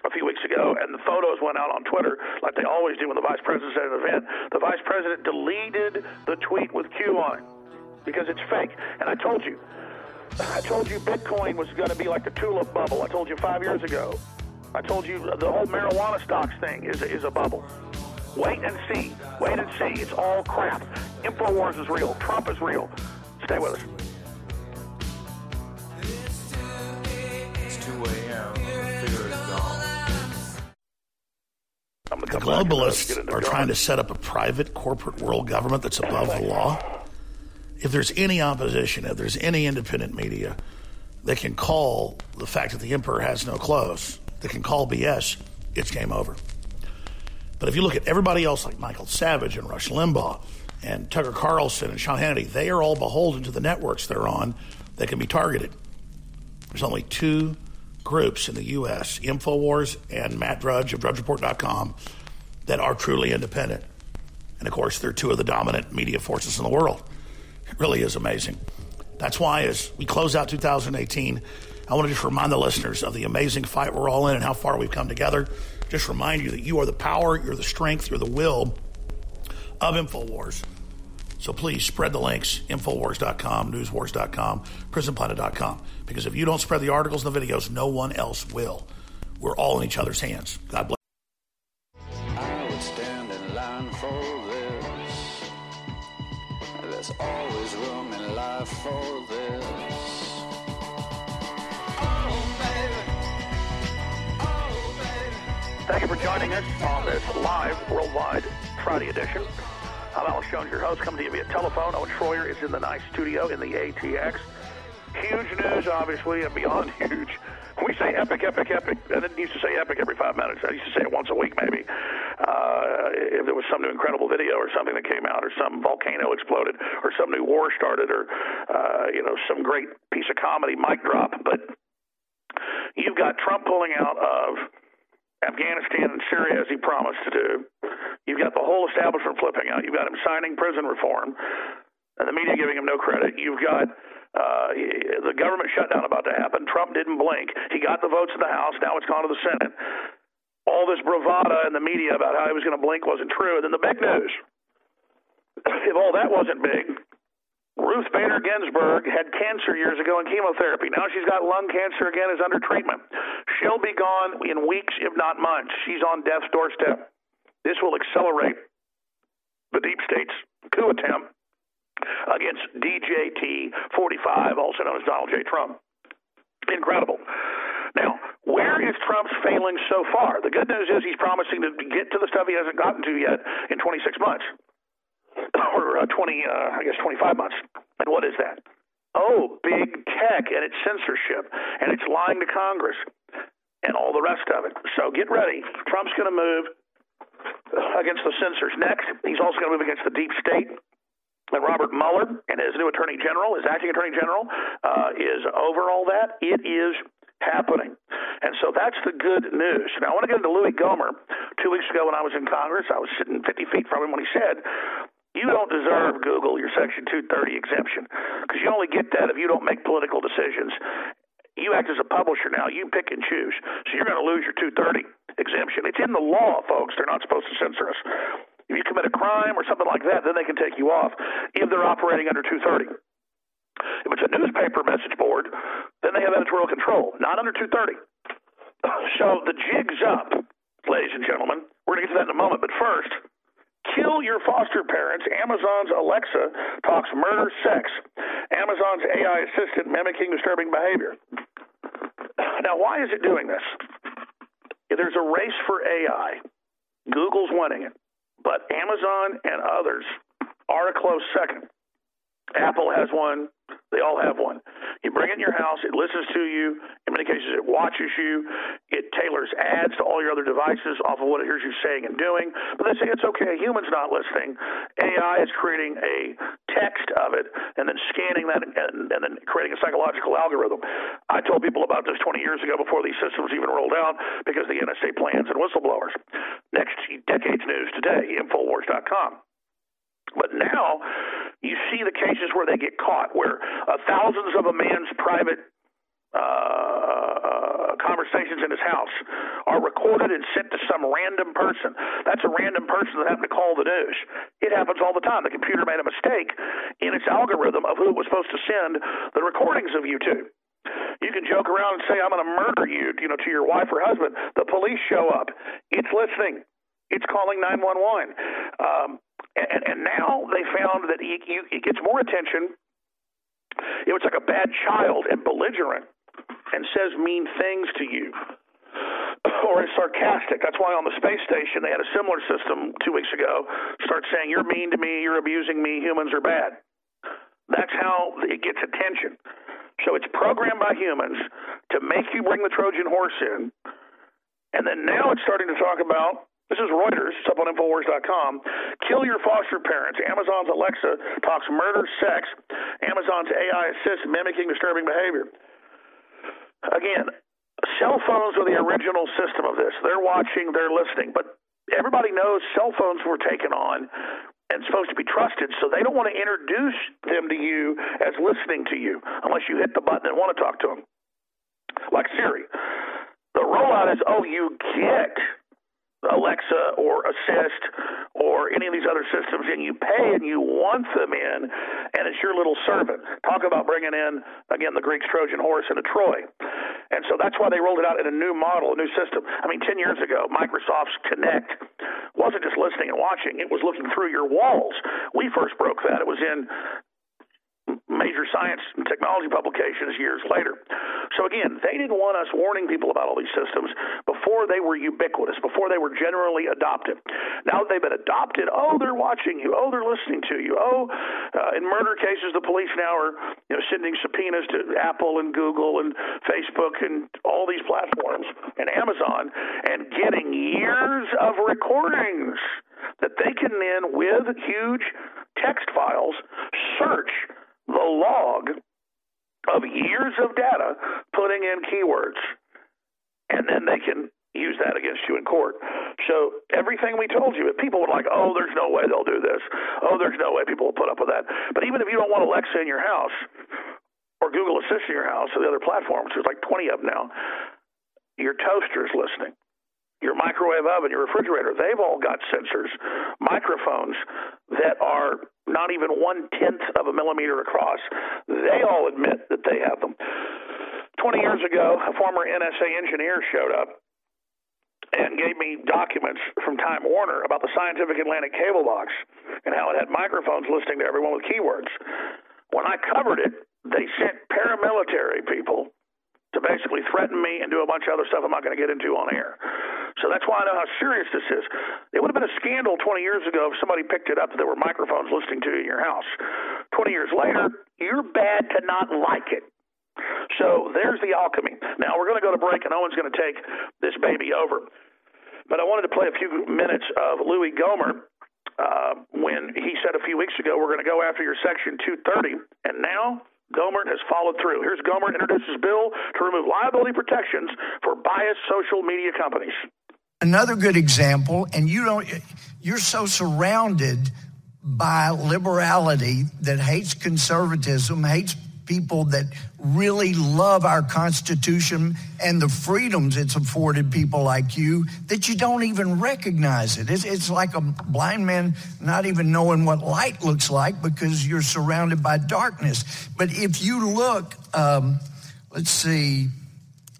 a few weeks ago, and the photos went out on Twitter like they always do when the vice president's at an event, the vice president deleted the tweet with Q on it because it's fake. And I told you, I told you Bitcoin was going to be like the tulip bubble. I told you five years ago. I told you the whole marijuana stocks thing is, is a bubble. Wait and see. Wait and see. It's all crap. InfoWars is real. Trump is real. Stay with us. It's 2 a.m. Figure is gone. The globalists are trying to set up a private corporate world government that's above the law. If there's any opposition, if there's any independent media, they can call the fact that the emperor has no clothes. They can call BS. It's game over. But if you look at everybody else, like Michael Savage and Rush Limbaugh and Tucker Carlson and Sean Hannity, they are all beholden to the networks they're on that can be targeted. There's only two groups in the U.S., InfoWars and Matt Drudge of DrudgeReport.com, that are truly independent. And of course, they're two of the dominant media forces in the world. It really is amazing. That's why, as we close out 2018, I want to just remind the listeners of the amazing fight we're all in and how far we've come together just remind you that you are the power, you're the strength, you're the will of InfoWars. So please spread the links, Infowars.com, Newswars.com, PrisonPlanet.com. Because if you don't spread the articles and the videos, no one else will. We're all in each other's hands. God bless. I would stand in line for this. There's always room in life for this. Thank you for joining us on this live worldwide Friday edition. I'm Alex Jones, your host, coming to you via telephone. Owen Shroyer is in the nice studio in the ATX. Huge news, obviously, and beyond huge. We say epic, epic, epic. I didn't used to say epic every five minutes. I used to say it once a week, maybe. Uh, if there was some new incredible video or something that came out, or some volcano exploded, or some new war started, or uh, you know, some great piece of comedy mic drop. But you've got Trump pulling out of Afghanistan and Syria as he promised to do. You've got the whole establishment flipping out. You've got him signing prison reform, and the media giving him no credit. You've got uh, the government shutdown about to happen. Trump didn't blink. He got the votes in the House. Now it's gone to the Senate. All this bravada in the media about how he was going to blink wasn't true. And then the big news. If all that wasn't big, Ruth Bader Ginsburg had cancer years ago in chemotherapy. Now she's got lung cancer again, is under treatment. She'll be gone in weeks, if not months. She's on death's doorstep. This will accelerate the deep state's coup attempt against DJT 45, also known as Donald J. Trump. Incredible. Now, where is Trump's failing so far? The good news is he's promising to get to the stuff he hasn't gotten to yet in 26 months or uh, 20, uh, I guess 25 months. And what is that? Oh, big tech and its censorship and it's lying to Congress and all the rest of it. So get ready. Trump's going to move against the censors. Next, he's also going to move against the deep state. And Robert Mueller and his new attorney general, his acting attorney general, uh, is over all that. It is happening. And so that's the good news. Now, I want to get into Louie Gohmert. Two weeks ago when I was in Congress, I was sitting 50 feet from him when he said, you don't deserve Google your Section 230 exemption because you only get that if you don't make political decisions. You act as a publisher now. You pick and choose. So you're going to lose your 230 exemption. It's in the law, folks. They're not supposed to censor us. If you commit a crime or something like that, then they can take you off if they're operating under 230. If it's a newspaper message board, then they have editorial control, not under 230. So the jig's up, ladies and gentlemen. We're going to get to that in a moment. But first, Kill Your Foster Parents, Amazon's Alexa talks murder, sex, Amazon's AI assistant mimicking disturbing behavior. Now, why is it doing this? There's a race for AI. Google's winning it, but Amazon and others are a close second. Apple has one. They all have one. You bring it in your house, it listens to you. In many cases, it watches you. It tailors ads to all your other devices off of what it hears you saying and doing. But they say it's okay. A human's not listening. AI is creating a text of it and then scanning that and, and then creating a psychological algorithm. I told people about this 20 years ago before these systems even rolled out because the NSA plans and whistleblowers. Next decade's news today, Infowars.com. But now you see the cases where they get caught, where uh, thousands of a man's private uh, conversations in his house are recorded and sent to some random person. That's a random person that happened to call the news. It happens all the time. The computer made a mistake in its algorithm of who it was supposed to send the recordings of you to. You can joke around and say, "I'm going to murder you," you know, to your wife or husband. The police show up. It's listening. It's calling 911. Um, and, and now they found that he, he, he gets more attention. It was like a bad child and belligerent and says mean things to you or is sarcastic. That's why on the space station they had a similar system two weeks ago. Start saying, You're mean to me, you're abusing me, humans are bad. That's how it gets attention. So it's programmed by humans to make you bring the Trojan horse in. And then now it's starting to talk about this is Reuters. It's up on Infowars.com. Kill your foster parents. Amazon's Alexa talks murder, sex. Amazon's AI assist mimicking disturbing behavior. Again, cell phones are the original system of this. They're watching, they're listening. But everybody knows cell phones were taken on and supposed to be trusted, so they don't want to introduce them to you as listening to you unless you hit the button and want to talk to them. Like Siri. The rollout is, oh, you get Alexa or Assist or any of these other systems, and you pay and you want them in, and it's your little servant. Talk about bringing in, again, the Greeks' Trojan horse into Troy. And so that's why they rolled it out in a new model, a new system. I mean, 10 years ago, Microsoft's Kinect wasn't just listening and watching, it was looking through your walls. We first broke that. It was in major science and technology publications years later. So again, they didn't want us warning people about all these systems before they were ubiquitous, before they were generally adopted. Now that they've been adopted, oh, they're watching you, oh, they're listening to you, oh, uh, in murder cases, the police now are you know sending subpoenas to Apple and Google and Facebook and all these platforms and Amazon and getting years of recordings that they can then, with huge text files, search the log of years of data putting in keywords. And then they can use that against you in court. So everything we told you, people were like, oh, there's no way they'll do this. Oh, there's no way people will put up with that. But even if you don't want Alexa in your house or Google Assist in your house or the other platforms, there's like 20 of them now, your toaster is listening your microwave oven, your refrigerator, they've all got sensors, microphones that are not even one tenth of a millimeter across. They all admit that they have them. 20 years ago, a former NSA engineer showed up and gave me documents from Time Warner about the Scientific Atlantic cable box and how it had microphones listening to everyone with keywords. When I covered it, they sent paramilitary people to basically threaten me and do a bunch of other stuff I'm not going to get into on air. So that's why I know how serious this is. It would have been a scandal 20 years ago if somebody picked it up that there were microphones listening to you in your house. 20 years later, you're bad to not like it. So there's the alchemy. Now we're going to go to break, and Owen's going to take this baby over. But I wanted to play a few minutes of Louie Gohmert uh, when he said a few weeks ago, we're going to go after your Section 230. And now Gohmert has followed through. Here's Gohmert introduces bill to remove liability protections for biased social media companies. Another good example, and you don't, you're so surrounded by liberality that hates conservatism, hates people that really love our Constitution and the freedoms it's afforded people like you that you don't even recognize it. It's, it's, like a blind man not even knowing what light looks like because you're surrounded by darkness. But if you look, um, let's see,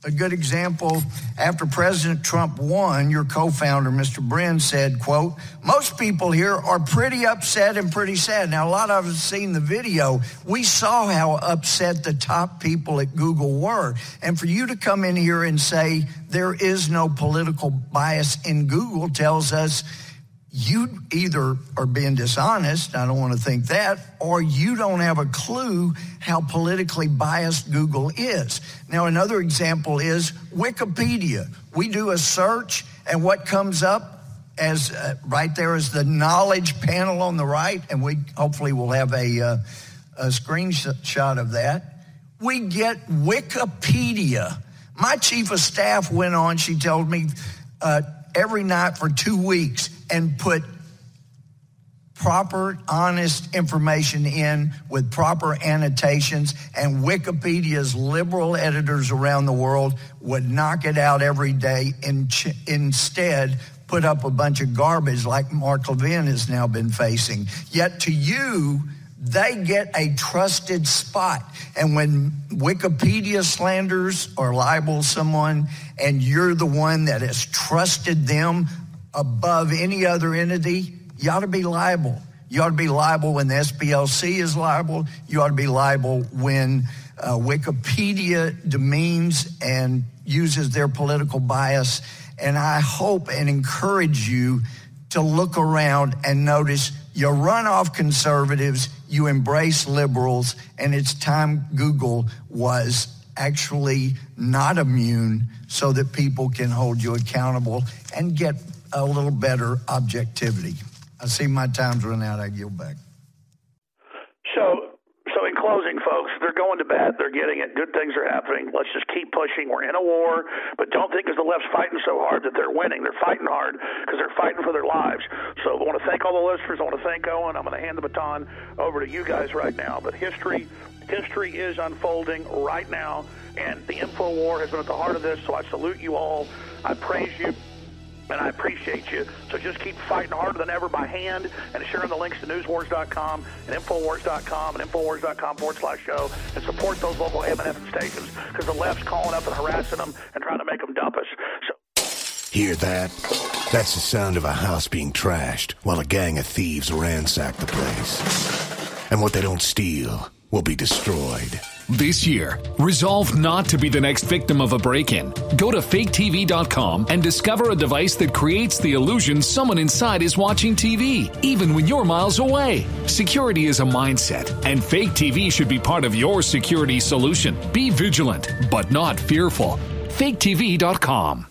a good example after president trump won your co-founder mr brin said quote most people here are pretty upset and pretty sad. Now a lot of us seen the video. We saw how upset the top people at google were. And for you to come in here and say there is no political bias in google tells us you either are being dishonest, I don't want to think that, or you don't have a clue how politically biased Google is. Now, another example is Wikipedia. We do a search, and what comes up as uh, right there is the knowledge panel on the right, and we hopefully will have a, uh, a screenshot of that. We get Wikipedia. My chief of staff went on, she told me, uh, every night for two weeks and put proper, honest information in with proper annotations, and Wikipedia's liberal editors around the world would knock it out every day and ch- instead put up a bunch of garbage like Mark Levin has now been facing. Yet to you, they get a trusted spot. And when Wikipedia slanders or libels someone, and you're the one that has trusted them above any other entity, you ought to be liable. You ought to be liable when the SPLC is liable. You ought to be liable when uh, Wikipedia demeans and uses their political bias. And I hope and encourage you to look around and notice you run off conservatives, you embrace liberals, and it's time Google was actually not immune so that people can hold you accountable and get a little better objectivity. I see my time's run out. I yield back. So, so in closing, folks, they're going to bat. They're getting it. Good things are happening. Let's just keep pushing. We're in a war, but don't think because the left's fighting so hard that they're winning. They're fighting hard because they're fighting for their lives. So I want to thank all the listeners. I want to thank Owen. I'm going to hand the baton over to you guys right now. But history, history is unfolding right now, and the info war has been at the heart of this. So I salute you all. I praise you and I appreciate you. So just keep fighting harder than ever by hand and sharing the links to newswars.com and infowars.com and infowars.com forward slash show and support those local M&F stations because the left's calling up and harassing them and trying to make them dump us. So Hear that? That's the sound of a house being trashed while a gang of thieves ransack the place. And what they don't steal will be destroyed. This year, resolve not to be the next victim of a break in. Go to faketv.com and discover a device that creates the illusion someone inside is watching TV, even when you're miles away. Security is a mindset, and Fake TV should be part of your security solution. Be vigilant, but not fearful. FakeTV.com.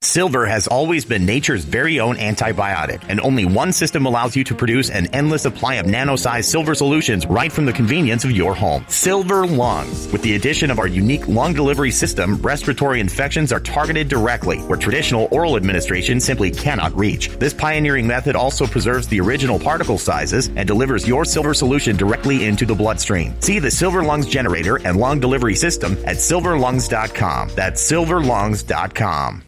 Silver has always been nature's very own antibiotic, and only one system allows you to produce an endless supply of nano-sized silver solutions right from the convenience of your home. Silver Lungs. With the addition of our unique lung delivery system, respiratory infections are targeted directly, where traditional oral administration simply cannot reach. This pioneering method also preserves the original particle sizes and delivers your silver solution directly into the bloodstream. See the Silver Lungs generator and lung delivery system at silverlungs.com. That's silverlungs.com.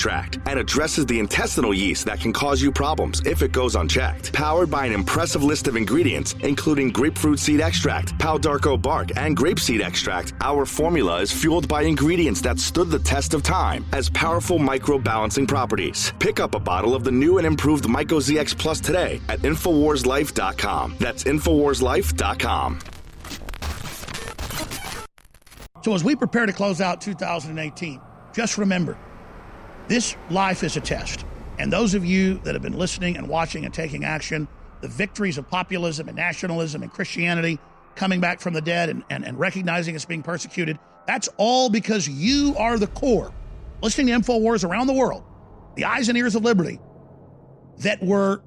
tract, and addresses the intestinal yeast that can cause you problems if it goes unchecked. Powered by an impressive list of ingredients, including grapefruit seed extract, pau d'arco bark, and grapeseed extract, our formula is fueled by ingredients that stood the test of time as powerful microbalancing properties. Pick up a bottle of the new and improved MycoZX Plus today at InfoWarsLife.com. That's InfoWarsLife.com. So as we prepare to close out 2018, just remember this life is a test. And those of you that have been listening and watching and taking action, the victories of populism and nationalism and Christianity coming back from the dead and, and, and recognizing it's being persecuted, that's all because you are the core. Listening to InfoWars around the world, the eyes and ears of liberty, that were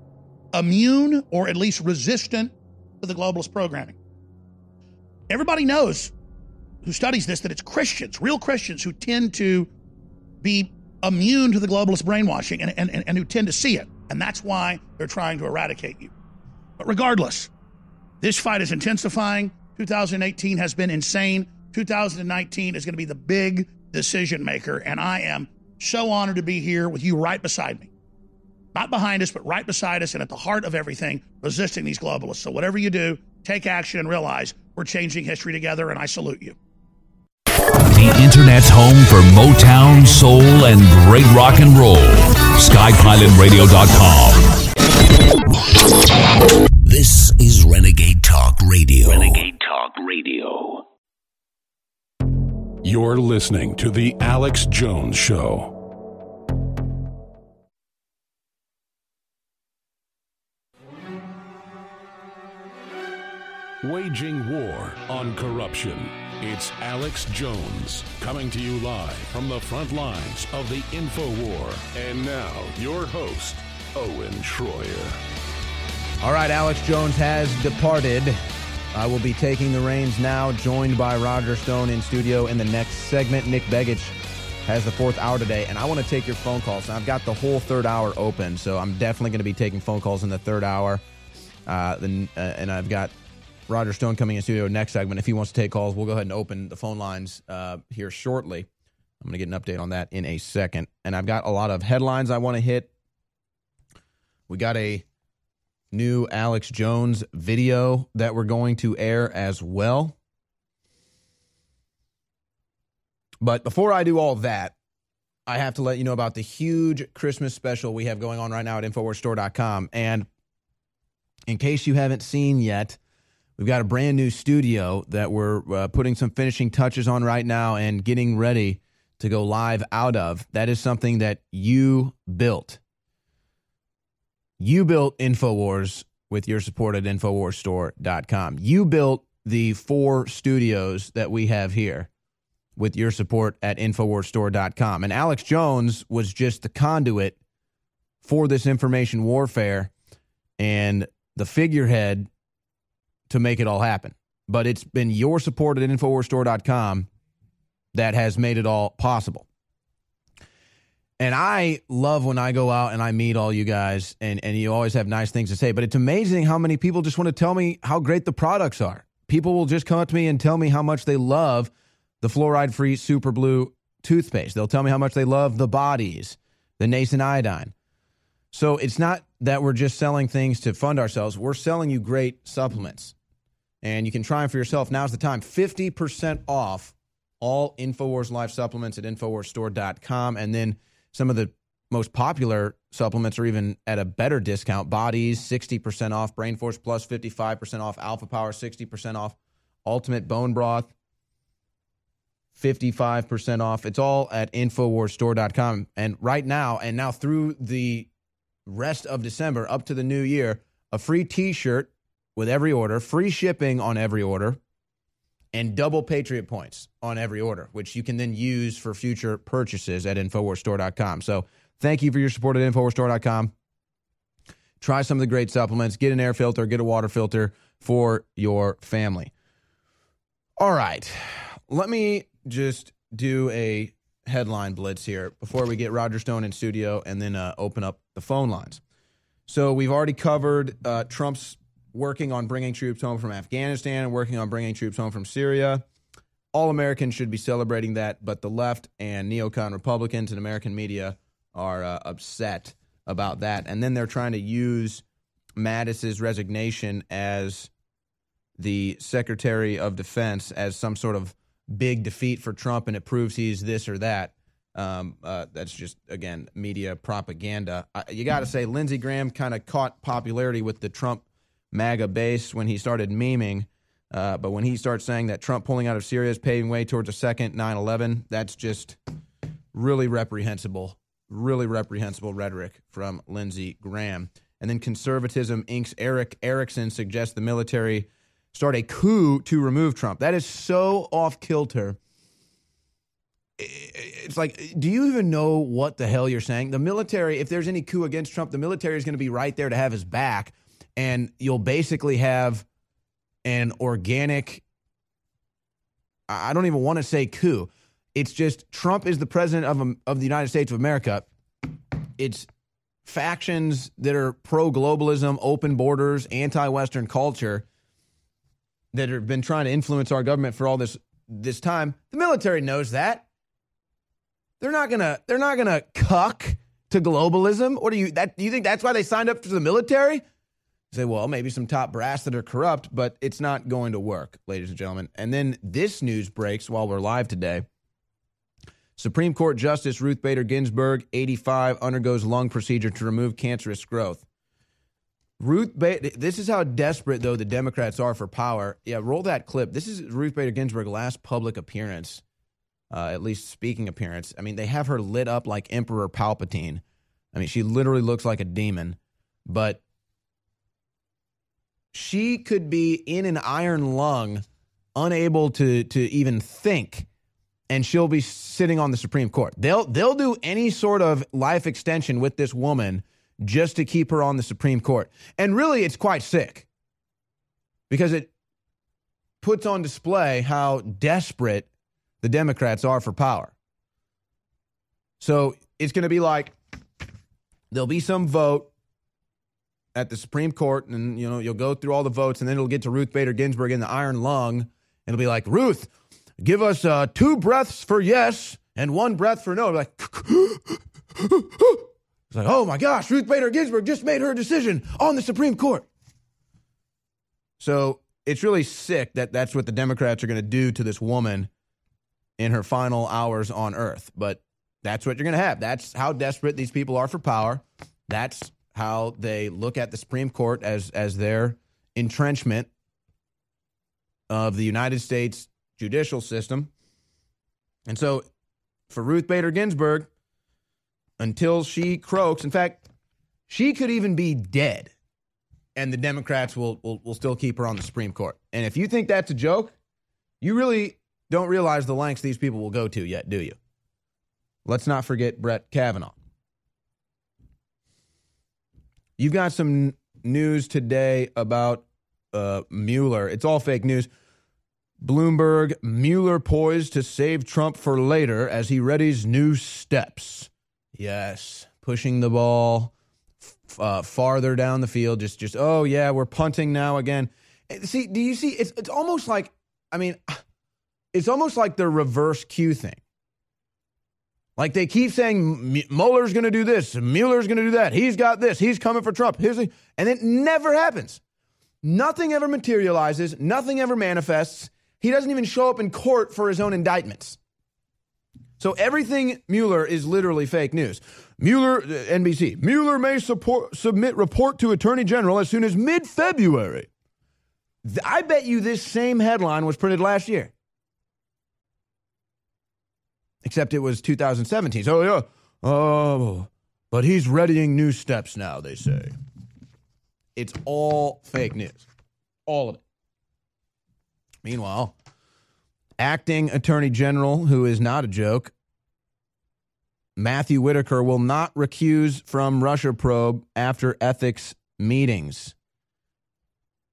immune or at least resistant to the globalist programming. Everybody knows who studies this that it's Christians, real Christians, who tend to be immune to the globalist brainwashing and, and, and who tend to see it. And that's why they're trying to eradicate you. But regardless, this fight is intensifying. 2018 has been insane. 2019 is going to be the big decision maker. And I am so honored to be here with you right beside me. Not behind us, but right beside us and at the heart of everything, resisting these globalists. So, whatever you do, take action and realize we're changing history together, and I salute you. The Internet's home for Motown, soul, and great rock and roll. SkyPilotRadio.com. This is Renegade Talk Radio. Renegade Talk Radio. You're listening to The Alex Jones Show. Waging war on corruption. It's Alex Jones coming to you live from the front lines of the info war. And now, your host, Owen Shroyer. All right, Alex Jones has departed. I will be taking the reins now, joined by Roger Stone in studio in the next segment. Nick Begich has the fourth hour today, and I want to take your phone calls. I've got the whole third hour open, so I'm definitely going to be taking phone calls in the third hour. Uh, then, uh, and I've got Roger Stone coming in studio next segment. If he wants to take calls, we'll go ahead and open the phone lines uh, here shortly. I'm going to get an update on that in a second. And I've got a lot of headlines I want to hit. We got a new Alex Jones video that we're going to air as well. But before I do all that, I have to let you know about the huge Christmas special we have going on right now at InfoWarsStore.com. And in case you haven't seen yet, We've got a brand new studio that we're uh, putting some finishing touches on right now and getting ready to go live out of. That is something that you built. You built InfoWars with your support at InfoWarsStore.com. You built the four studios that we have here with your support at InfoWarsStore.com. And Alex Jones was just the conduit for this information warfare and the figurehead to make it all happen. But it's been your support at InfoWarsStore.com that has made it all possible. And I love when I go out and I meet all you guys and, and you always have nice things to say. But it's amazing how many people just want to tell me how great the products are. People will just come up to me and tell me how much they love the fluoride free super blue toothpaste. They'll tell me how much they love the bodies, the nascent iodine. So it's not that we're just selling things to fund ourselves. We're selling you great supplements. And you can try them for yourself. Now's the time. 50% off all InfoWars Life supplements at InfoWarsStore.com. And then some of the most popular supplements are even at a better discount. Bodies, 60% off. Brain Force Plus, 55% off. Alpha Power, 60% off. Ultimate Bone Broth, 55% off. It's all at InfoWarsStore.com. And right now, and now through the rest of December up to the new year, a free t shirt with every order, free shipping on every order, and double Patriot points on every order, which you can then use for future purchases at InfoWarsStore.com. So Thank you for your support at InfoWarsStore.com. Try some of the great supplements. Get an air filter, get a water filter for your family. All right. Let me just do a headline blitz here before we get Roger Stone in studio and then uh, open up the phone lines. So we've already covered uh, Trump's working on bringing troops home from Afghanistan and working on bringing troops home from Syria. All Americans should be celebrating that, but the left and neocon Republicans and American media are uh, upset about that. And then they're trying to use Mattis's resignation as the Secretary of Defense as some sort of big defeat for Trump, and it proves he's this or that. Um, uh, that's just again media propaganda. I, you got to say, Lindsey Graham kind of caught popularity with the Trump MAGA base when he started memeing. Uh, but when he starts saying that Trump pulling out of Syria is paving way towards a second 9 11, that's just really reprehensible, really reprehensible rhetoric from Lindsey Graham. And then Conservatism Inc.'s Erick Erickson suggests the military start a coup to remove Trump. That is so off kilter. It's like, do you even know what the hell you're saying? The military, if there's any coup against Trump, the military is going to be right there to have his back. And you'll basically have an organic, I don't even want to say coup. It's just Trump is the president of, um, of the United States of America. It's factions that are pro globalism, open borders, anti Western culture that have been trying to influence our government for all this this time. The military knows that. They're not gonna they're not gonna cuck to globalism. Or do you that do you think that's why they signed up for the military? You say, well, maybe some top brass that are corrupt, but it's not going to work, ladies and gentlemen. And then this news breaks while we're live today. Supreme Court Justice Ruth Bader Ginsburg, 85, undergoes lung procedure to remove cancerous growth. Ruth Bader, this is how desperate, though, the Democrats are for power. Yeah, roll that clip. This is Ruth Bader Ginsburg's last public appearance, uh, at least speaking appearance. I mean, they have her lit up like Emperor Palpatine. I mean, she literally looks like a demon, but she could be in an iron lung, unable to, to even think and she'll be sitting on the Supreme Court. They'll they'll do any sort of life extension with this woman just to keep her on the Supreme Court. And really it's quite sick. Because it puts on display how desperate the Democrats are for power. So it's going to be like there'll be some vote at the Supreme Court and you know you'll go through all the votes and then it'll get to Ruth Bader Ginsburg in the iron lung and it'll be like Ruth give us uh, two breaths for yes and one breath for no. Like, it's like, oh my gosh, Ruth Bader Ginsburg just made her decision on the Supreme Court. So it's really sick that that's what the Democrats are going to do to this woman in her final hours on earth. But that's what you're going to have. That's how desperate these people are for power. That's how they look at the Supreme Court as as their entrenchment of the United States judicial system. And so for Ruth Bader Ginsburg, until she croaks, in fact, she could even be dead, and the Democrats will, will, will still keep her on the Supreme Court. And if you think that's a joke, you really don't realize the lengths these people will go to yet, do you? Let's not forget Brett Kavanaugh. You've got some news today about uh, Mueller. It's all fake news. Bloomberg, Mueller poised to save Trump for later as he readies new steps. Yes, pushing the ball uh, farther down the field. Just, just oh yeah, we're punting now again. Eh, see, do you see? It's it's almost like I mean, it's almost like the reverse Q thing. Like they keep saying Mueller's going to do this, Mueller's going to do that. He's got this. He's coming for Trump. Here's the, and it never happens. Nothing ever materializes. Nothing ever manifests. He doesn't even show up in court for his own indictments. So everything Mueller is literally fake news. Mueller, uh, NBC, Mueller may support, submit report to Attorney General as soon as mid February. I bet you this same headline was printed last year. Except it was 2017. So, yeah. Oh, but he's readying new steps now, they say. It's all fake news. All of it. Meanwhile, acting attorney general, who is not a joke, Matthew Whitaker will not recuse from Russia probe after ethics meetings.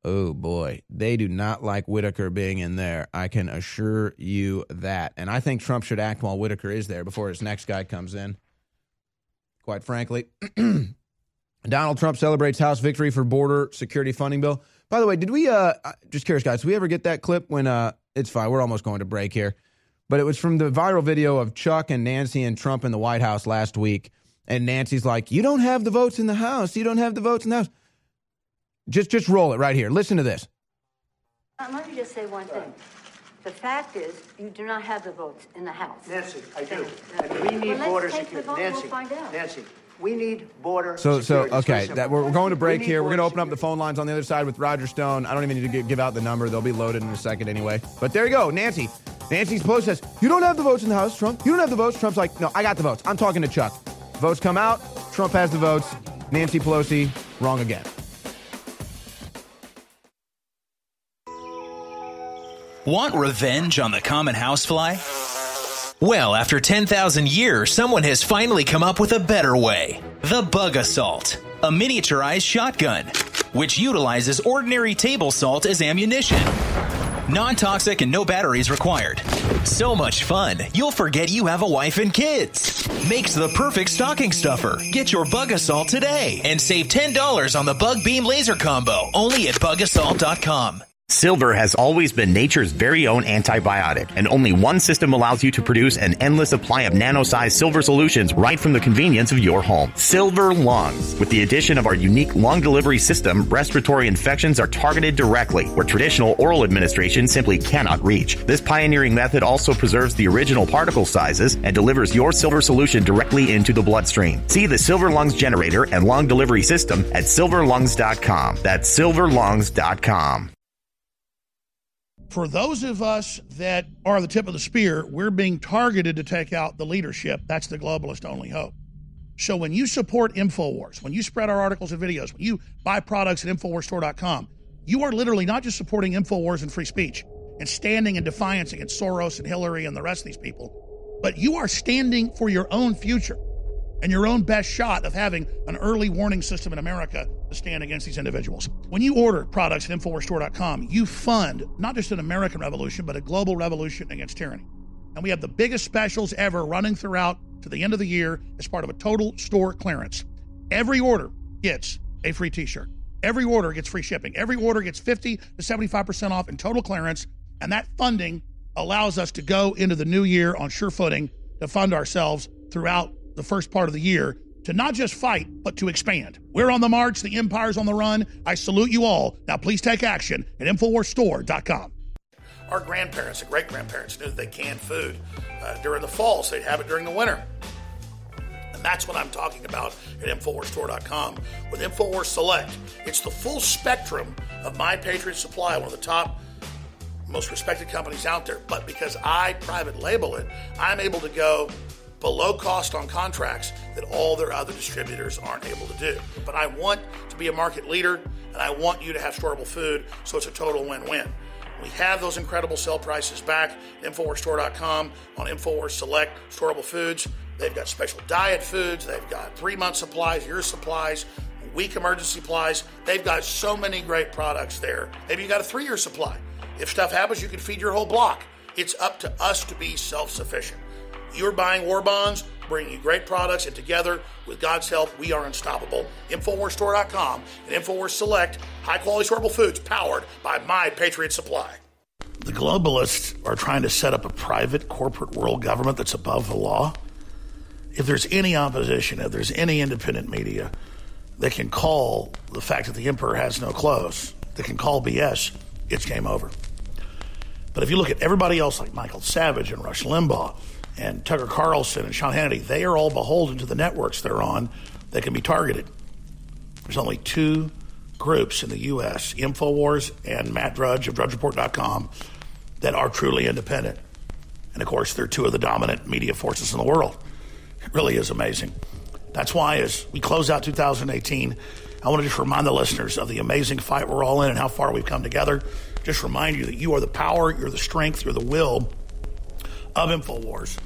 Oh boy, they do not like Whitaker being in there. I can assure you that. And I think Trump should act while Whitaker is there before his next guy comes in. Quite frankly, Donald Trump celebrates House victory for border security funding bill. By the way, did we uh just curious guys, did we ever get that clip when uh it's fine, we're almost going to break here. But it was from the viral video of Chuck and Nancy and Trump in the White House last week. And Nancy's like, You don't have the votes in the House. You don't have the votes in the House. Just just roll it right here. Listen to this. Let me just say one thing. The fact is, you do not have the votes in the House. Nancy, I do. And we need Well, border let's take the security. vote, Nancy, we'll find out. Nancy, we need border So, so security. It's okay, that we're, we're going to break We here. We're going to border open up the phone lines on the other side with Roger Stone. I don't even need to give out the number; they'll be loaded in a second anyway. But there you go, Nancy. Nancy's post says, "You don't have the votes in the House, Trump. You don't have the votes." Trump's like, "No, I got the votes. I'm talking to Chuck. Votes come out. Trump has the votes. Nancy Pelosi wrong again." Want revenge on the common housefly? Well, after 10,000 years, someone has finally come up with a better way. The Bug Assault, a miniaturized shotgun, which utilizes ordinary table salt as ammunition. Non toxic and no batteries required. So much fun, you'll forget you have a wife and kids. Makes the perfect stocking stuffer. Get your Bug Assault today and save $10 on the Bug Beam Laser Combo only at bugassault.com. Silver has always been nature's very own antibiotic, and only one system allows you to produce an endless supply of nano-sized silver solutions right from the convenience of your home. Silver Lungs. With the addition of our unique lung delivery system, respiratory infections are targeted directly, where traditional oral administration simply cannot reach. This pioneering method also preserves the original particle sizes and delivers your silver solution directly into the bloodstream. See the Silver Lungs generator and lung delivery system at silverlungs.com. That's silverlungs.com. For those of us that are the tip of the spear, we're being targeted to take out the leadership. That's the globalist only hope. So when you support InfoWars, when you spread our articles and videos, when you buy products at InfoWarsStore.com, you are literally not just supporting InfoWars and free speech and standing in defiance against Soros and Hillary and the rest of these people, but you are standing for your own future and your own best shot of having an early warning system in America stand against these individuals. When you order products at InfoWarsStore.com, you fund not just an American revolution, but a global revolution against tyranny. And we have the biggest specials ever running throughout to the end of the year as part of a total store clearance. Every order gets a free t shirt. Every order gets free shipping. Every order gets 50 to 75% off in total clearance. And that funding allows us to go into the new year on sure footing to fund ourselves throughout the first part of the year to not just fight, but to expand. We're on the march. The empire's on the run. I salute you all. Now, please take action at InfoWarsStore.com. Our grandparents and great grandparents knew that they canned food uh, during the fall, so they'd have it during the winter. And that's what I'm talking about at InfoWarsStore.com with InfoWars Select. It's the full spectrum of My Patriot Supply, one of the top, most respected companies out there. But because I private label it, I'm able to go below cost on contracts that all their other distributors aren't able to do. But I want to be a market leader and I want you to have storable food, so it's a total win win. We have those incredible sell prices back at InfoWarsStore.com on InfoWars Select Storable Foods. They've got special diet foods, they've got three month supplies, year supplies, week emergency supplies. They've got so many great products there. Maybe you got a three year supply. If stuff happens, you can feed your whole block. It's up to us to be self sufficient. You're buying war bonds, bringing you great products, and together, with God's help, we are unstoppable. InfoWarsStore.com and InfoWars Select, high quality storable foods powered by My Patriot Supply. The globalists are trying to set up a private corporate world government that's above the law. If there's any opposition, if there's any independent media, they can call the fact that the emperor has no clothes, they can call BS, it's game over. But if you look at everybody else like Michael Savage and Rush Limbaugh and Tucker Carlson and Sean Hannity, they are all beholden to the networks they're on that can be targeted. There's only two groups in the U.S., InfoWars and Matt Drudge of DrudgeReport.com, that are truly independent. And of course, they're two of the dominant media forces in the world. It really is amazing. That's why, as we close out 2018, I want to just remind the listeners of the amazing fight we're all in and how far we've come together. Just remind you that you are the power, you're the strength, you're the will of InfoWars.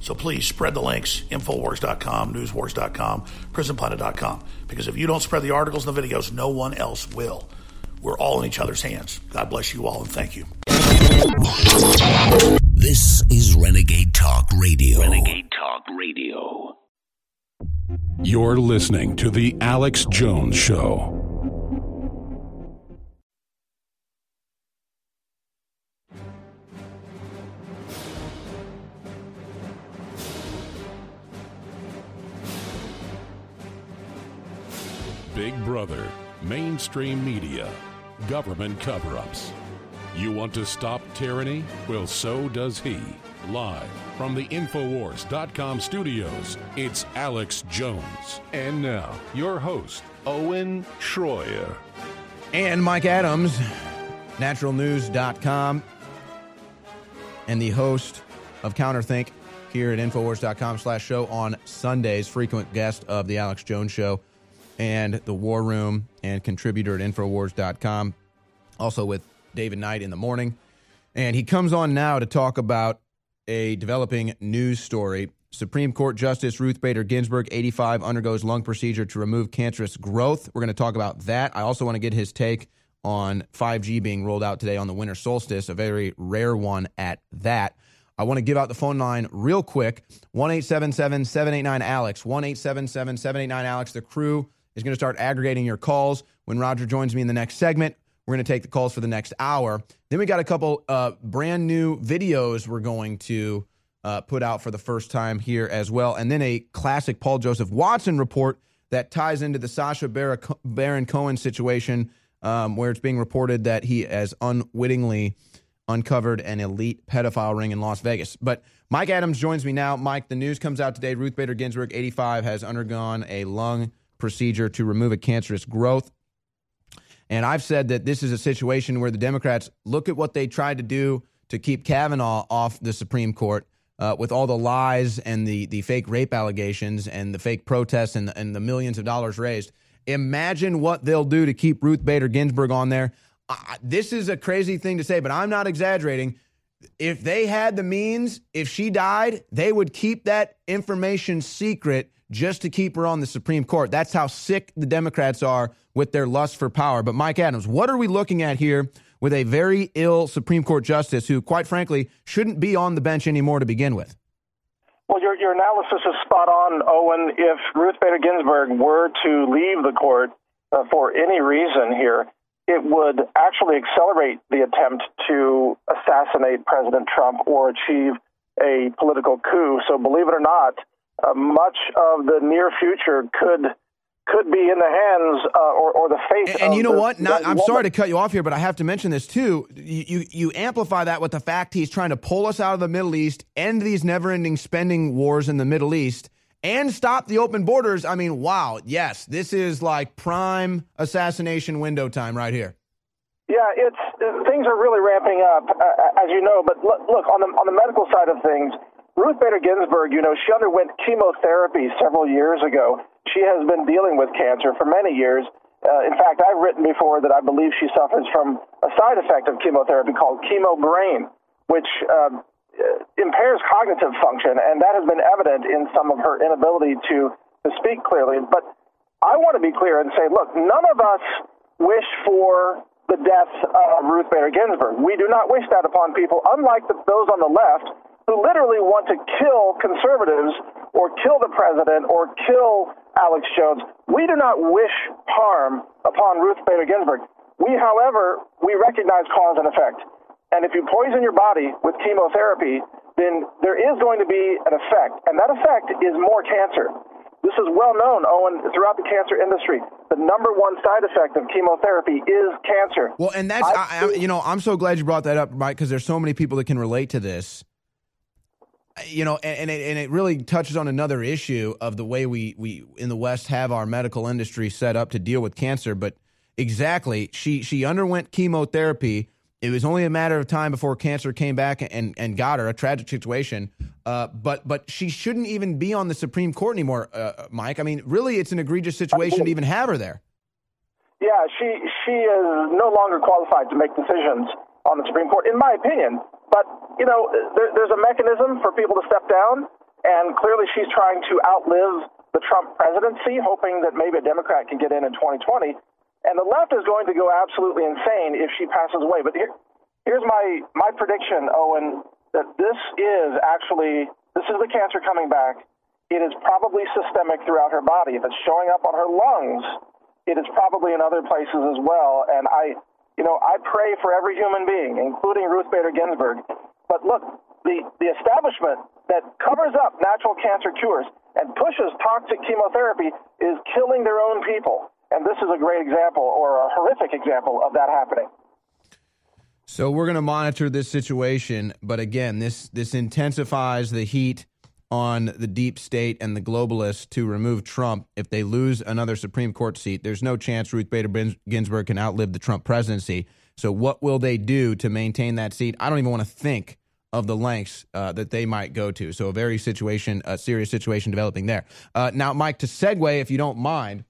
So please spread the links, Infowars.com, Newswars.com, PrisonPlanet.com. Because if you don't spread the articles and the videos, no one else will. We're all in each other's hands. God bless you all and thank you. This is Renegade Talk Radio. Renegade Talk Radio. You're listening to The Alex Jones Show. Big Brother, mainstream media, government cover ups. You want to stop tyranny? Well, so does he. Live from the Infowars.com studios, it's Alex Jones. And now, your host, Owen Shroyer. And Mike Adams, naturalnews.com, and the host of Counterthink here at Infowars.com slash show on Sundays, frequent guest of the Alex Jones Show and the War Room and contributor at Infowars.com, also with David Knight in the morning. And he comes on now to talk about a developing news story. Supreme Court Justice Ruth Bader Ginsburg, 85, undergoes lung procedure to remove cancerous growth. We're going to talk about that. I also want to get his take on 5G being rolled out today on the winter solstice, a very rare one at that. I want to give out the phone line real quick 1 877 789 Alex. 1 877 789 Alex. The crew is going to start aggregating your calls. When Roger joins me in the next segment, we're going to take the calls for the next hour. Then we got a couple uh, brand new videos we're going to uh, put out for the first time here as well. And then a classic Paul Joseph Watson report that ties into the Sacha Baron Cohen situation, um, where it's being reported that he has unwittingly uncovered an elite pedophile ring in Las Vegas. But Mike Adams joins me now. Mike, the news comes out today. Ruth Bader Ginsburg, 85, has undergone a lung procedure to remove a cancerous growth. And I've said that this is a situation where the Democrats look at what they tried to do to keep Kavanaugh off the Supreme Court uh, with all the lies and the, the fake rape allegations and the fake protests and, and the millions of dollars raised. Imagine what they'll do to keep Ruth Bader Ginsburg on there. This is a crazy thing to say, but I'm not exaggerating. If they had the means, if she died, they would keep that information secret just to keep her on the Supreme Court. That's how sick the Democrats are with their lust for power. But Mike Adams, what are we looking at here with a very ill Supreme Court justice who, quite frankly, shouldn't be on the bench anymore to begin with? Well, your, your analysis is spot on, Owen. If Ruth Bader Ginsburg were to leave the court uh, for any reason here, it would actually accelerate the attempt to assassinate President Trump or achieve a political coup. So, believe it or not, uh, much of the near future could could be in the hands uh, or, or the face. And, and you know the, what? Not, I'm woman. sorry to cut you off here, but I have to mention this too. You, you, you amplify that with the fact he's trying to pull us out of the Middle East, end these never-ending spending wars in the Middle East, and stop the open borders. I mean, wow, yes, this is like prime assassination window time right here. Yeah, it's things are really ramping up, uh, as you know. But look, look on the on the medical side of things Ruth Bader Ginsburg, you know, she underwent chemotherapy several years ago. She has been dealing with cancer for many years. Uh, in fact, I've written before that I believe she suffers from a side effect of chemotherapy called chemo brain, which uh, impairs cognitive function, and that has been evident in some of her inability to, to speak clearly. But I want to be clear and say, look, none of us wish for the death of Ruth Bader Ginsburg. We do not wish that upon people, unlike the, those on the left who literally want to kill conservatives or kill the president or kill Alex Jones. We do not wish harm upon Ruth Bader Ginsburg. We, however, we recognize cause and effect. And if you poison your body with chemotherapy, then there is going to be an effect, and that effect is more cancer. This is well known, Owen, throughout the cancer industry. The number one side effect of chemotherapy is cancer. Well, and that's, I, I, you know, I'm so glad you brought that up, Mike, because there's so many people that can relate to this you know, and, it, and it really touches on another issue of the way we, we in the West have our medical industry set up to deal with cancer. But exactly, she she underwent chemotherapy. It was only a matter of time before cancer came back and, and got her a tragic situation. Uh, but but she shouldn't even be on the Supreme Court anymore, uh, Mike. I mean, really, it's an egregious situation to even have her there. Yeah, she she is no longer qualified to make decisions on the Supreme Court, in my opinion. But, you know, there, there's a mechanism for people to step down. And clearly she's trying to outlive the Trump presidency, hoping that maybe a Democrat can get in in 2020. And the left is going to go absolutely insane if she passes away. But here, here's my, my prediction, Owen, that this is actually, this is the cancer coming back. It is probably systemic throughout her body. If it's showing up on her lungs, it is probably in other places as well. And I, you know, I pray for every human being, including Ruth Bader Ginsburg. But look, the, the establishment that covers up natural cancer cures and pushes toxic chemotherapy is killing their own people. And this is a great example or a horrific example of that happening. So we're going to monitor this situation, but again, this this intensifies the heat on the deep state and the globalists to remove Trump. If they lose another Supreme Court seat, there's no chance Ruth Bader Ginsburg can outlive the Trump presidency. So what will they do to maintain that seat? I don't even want to think of the lengths uh, that they might go to. So a very situation, a serious situation developing there. Uh, now, Mike, to segue, if you don't mind,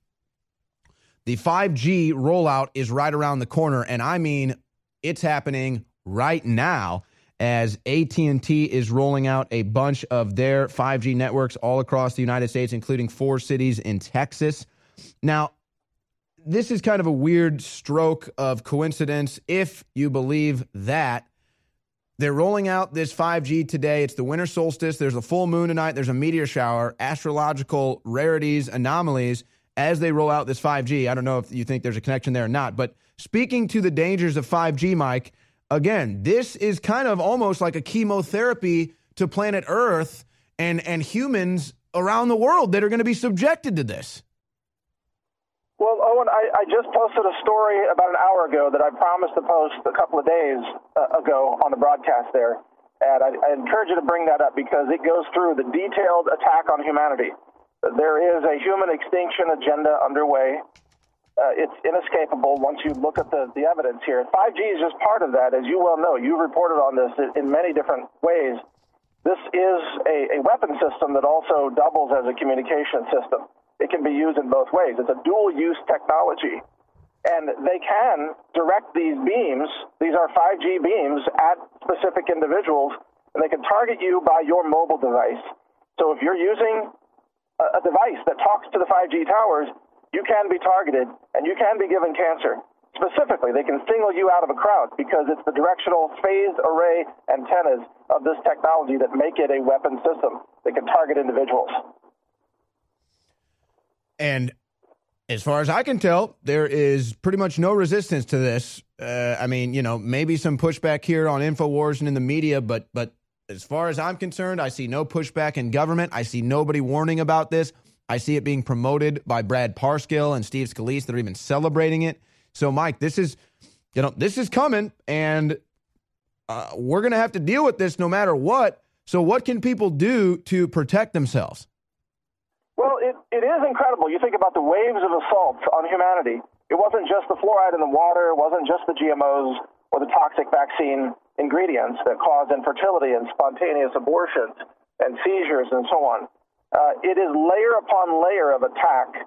the 5G rollout is right around the corner, and I mean it's happening right now as AT&T is rolling out a bunch of their 5G networks all across the United States including four cities in Texas. Now, this is kind of a weird stroke of coincidence if you believe that they're rolling out this 5G today. It's the winter solstice. There's a full moon tonight. There's a meteor shower, astrological rarities, anomalies as they roll out this 5G. I don't know if you think there's a connection there or not, but speaking to the dangers of 5G, Mike, again, this is kind of almost like a chemotherapy to planet Earth and, and humans around the world that are going to be subjected to this. Well, Owen, I, I just posted a story about an hour ago that I promised to post a couple of days uh, ago on the broadcast there. And I, I encourage you to bring that up because it goes through the detailed attack on humanity. There is a human extinction agenda underway. Uh, it's inescapable once you look at the, the evidence here. 5G is just part of that, as you well know. You've reported on this in many different ways. This is a, a weapon system that also doubles as a communication system it can be used in both ways. It's a dual use technology. And they can direct these beams, these are 5G beams, at specific individuals, and they can target you by your mobile device. So if you're using a, a device that talks to the 5G towers, you can be targeted and you can be given cancer. Specifically, they can single you out of a crowd because it's the directional phased array antennas of this technology that make it a weapon system that can target individuals. And as far as I can tell, there is pretty much no resistance to this. Uh, I mean, you know, maybe some pushback here on Infowars and in the media, but but as far as I'm concerned, I see no pushback in government. I see nobody warning about this. I see it being promoted by Brad Parscale and Steve Scalise. They're even celebrating it. So, Mike, this is, you know, this is coming, and uh, we're going to have to deal with this no matter what. So, what can people do to protect themselves? Well, it, it is incredible. You think about the waves of assaults on humanity. It wasn't just the fluoride in the water, it wasn't just the GMOs or the toxic vaccine ingredients that cause infertility and spontaneous abortions and seizures and so on. Uh, it is layer upon layer of attack,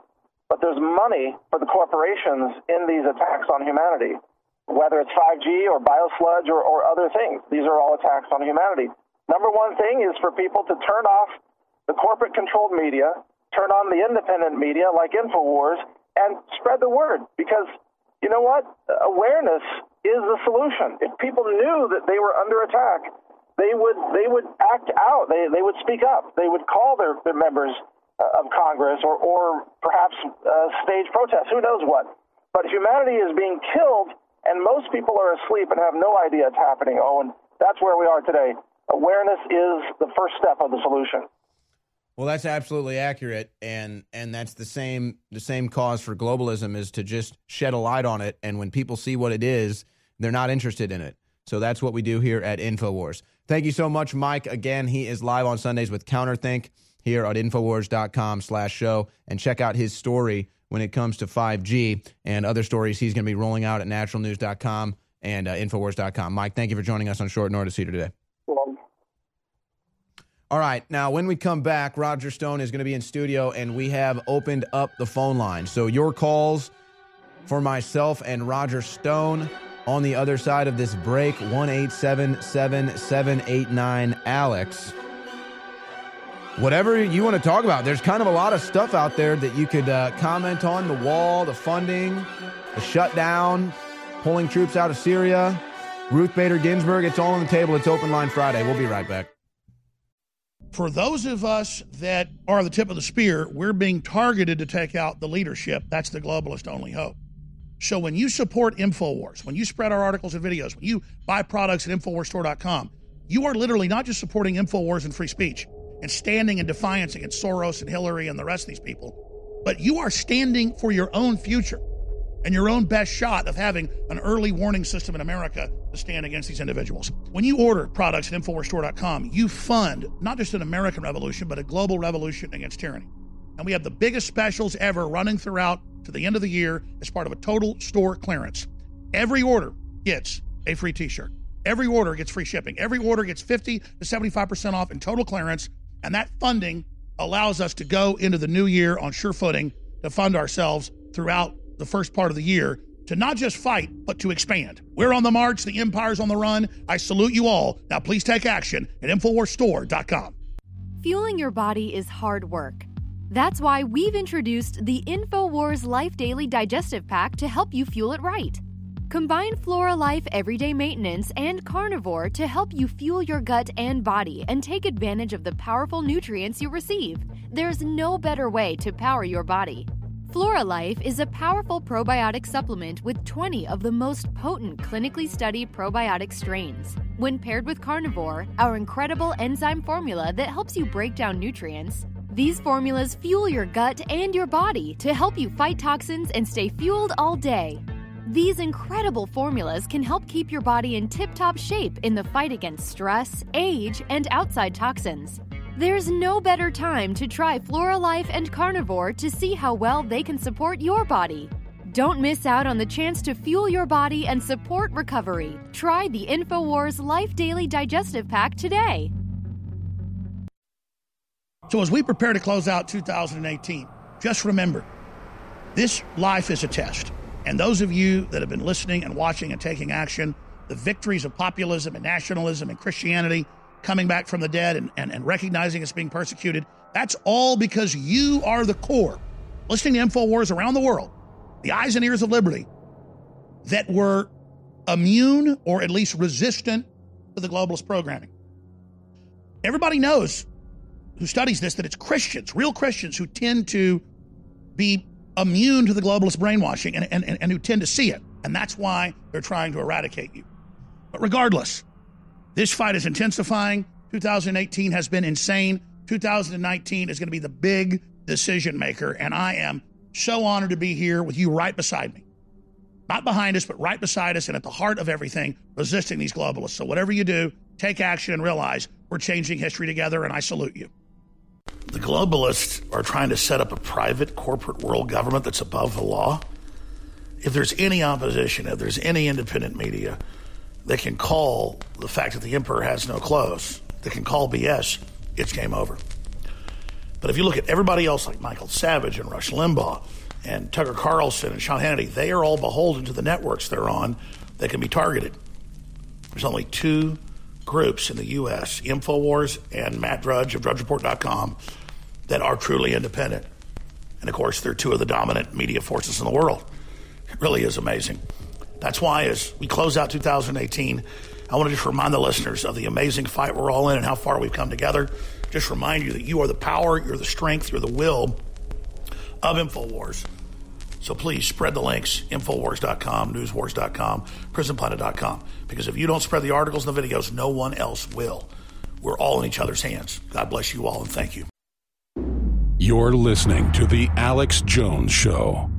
but there's money for the corporations in these attacks on humanity, whether it's 5G or biosludge or, or other things. These are all attacks on humanity. Number one thing is for people to turn off the corporate controlled media turn on the independent media like InfoWars and spread the word because you know what? Awareness is the solution. If people knew that they were under attack, they would they would act out. They they would speak up. They would call their, their members uh, of Congress or or perhaps uh, stage protests. Who knows what? But humanity is being killed, and most people are asleep and have no idea it's happening. Oh, and that's where we are today. Awareness is the first step of the solution. Well, that's absolutely accurate, and and that's the same the same cause for globalism is to just shed a light on it, and when people see what it is, they're not interested in it. So that's what we do here at Infowars. Thank you so much, Mike. Again, he is live on Sundays with Counterthink here at Infowars.com slash show, and check out his story when it comes to 5G and other stories he's going to be rolling out at naturalnews.com and uh, Infowars.com. Mike, thank you for joining us on short notice here today. All right. Now, when we come back, Roger Stone is going to be in studio, and we have opened up the phone line. So, your calls for myself and Roger Stone on the other side of this break 1 877 789 Alex. whatever you want to talk about. There's kind of a lot of stuff out there that you could uh, comment on the wall, the funding, the shutdown, pulling troops out of Syria, Ruth Bader Ginsburg. It's all on the table. It's Open Line Friday. We'll be right back. For those of us that are the tip of the spear, we're being targeted to take out the leadership. That's the globalist only hope. So when you support InfoWars, when you spread our articles and videos, when you buy products at InfoWarsStore.com, you are literally not just supporting InfoWars and free speech and standing in defiance against Soros and Hillary and the rest of these people, but you are standing for your own future and your own best shot of having an early warning system in America to stand against these individuals. When you order products at InfoWarsStore.com, you fund not just an American revolution, but a global revolution against tyranny. And we have the biggest specials ever running throughout to the end of the year as part of a total store clearance. Every order gets a free t shirt. Every order gets free shipping. Every order gets 50 to 75% off in total clearance. And that funding allows us to go into the new year on sure footing to fund ourselves throughout the first part of the year to not just fight, but to expand. We're on the march. The empire's on the run. I salute you all. Now, please take action at InfoWarsStore.com. Fueling your body is hard work. That's why we've introduced the InfoWars Life Daily Digestive Pack to help you fuel it right. Combine Flora Life Everyday Maintenance and Carnivore to help you fuel your gut and body and take advantage of the powerful nutrients you receive. There's no better way to power your body. Flora Life is a powerful probiotic supplement with 20 of the most potent clinically studied probiotic strains. When paired with Carnivore, our incredible enzyme formula that helps you break down nutrients, these formulas fuel your gut and your body to help you fight toxins and stay fueled all day. These incredible formulas can help keep your body in tip top shape in the fight against stress, age, and outside toxins. There's no better time to try Flora Life and Carnivore to see how well they can support your body. Don't miss out on the chance to fuel your body and support recovery. Try the InfoWars Life Daily Digestive Pack today. So, as we prepare to close out 2018, just remember this life is a test. And those of you that have been listening and watching and taking action, the victories of populism and nationalism and Christianity coming back from the dead and, and, and recognizing it's being persecuted, that's all because you are the core. Listening to InfoWars around the world, the eyes and ears of liberty, that were immune or at least resistant to the globalist programming. Everybody knows who studies this that it's Christians, real Christians, who tend to be immune to the globalist brainwashing and, and, and who tend to see it. And that's why they're trying to eradicate you. But regardless, this fight is intensifying. 2018 has been insane. 2019 is going to be the big decision maker. And I am so honored to be here with you right beside me. Not behind us, but right beside us and at the heart of everything, resisting these globalists. So, whatever you do, take action and realize we're changing history together, and I salute you. The globalists are trying to set up a private corporate world government that's above the law. If there's any opposition, if there's any independent media, they can call the fact that the emperor has no clothes, they can call BS, it's game over. But if you look at everybody else like Michael Savage and Rush Limbaugh and Tucker Carlson and Sean Hannity, they are all beholden to the networks they're on that can be targeted. There's only two groups in the U.S., InfoWars and Matt Drudge of DrudgeReport.com, that are truly independent. And of course, they're two of the dominant media forces in the world. It really is amazing. That's why, as we close out 2018, I want to just remind the listeners of the amazing fight we're all in and how far we've come together. Just remind you that you are the power, you're the strength, you're the will of InfoWars. So please spread the links, Infowars.com, Newswars.com, PrisonPlanet.com. Because if you don't spread the articles and the videos, no one else will. We're all in each other's hands. God bless you all and thank you. You're listening to The Alex Jones Show.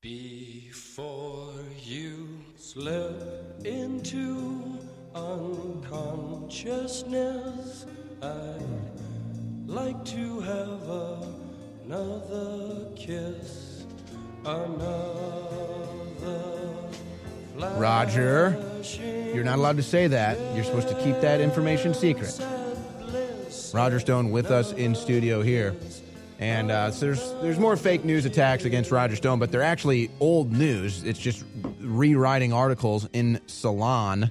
Before you slip into unconsciousness, I'd like to have another kiss, another. Roger, you're not allowed to say that. You're supposed to keep that information secret. Roger Stone with us in studio here. And uh, so there's there's more fake news attacks against Roger Stone, but they're actually old news. It's just rewriting articles in Salon.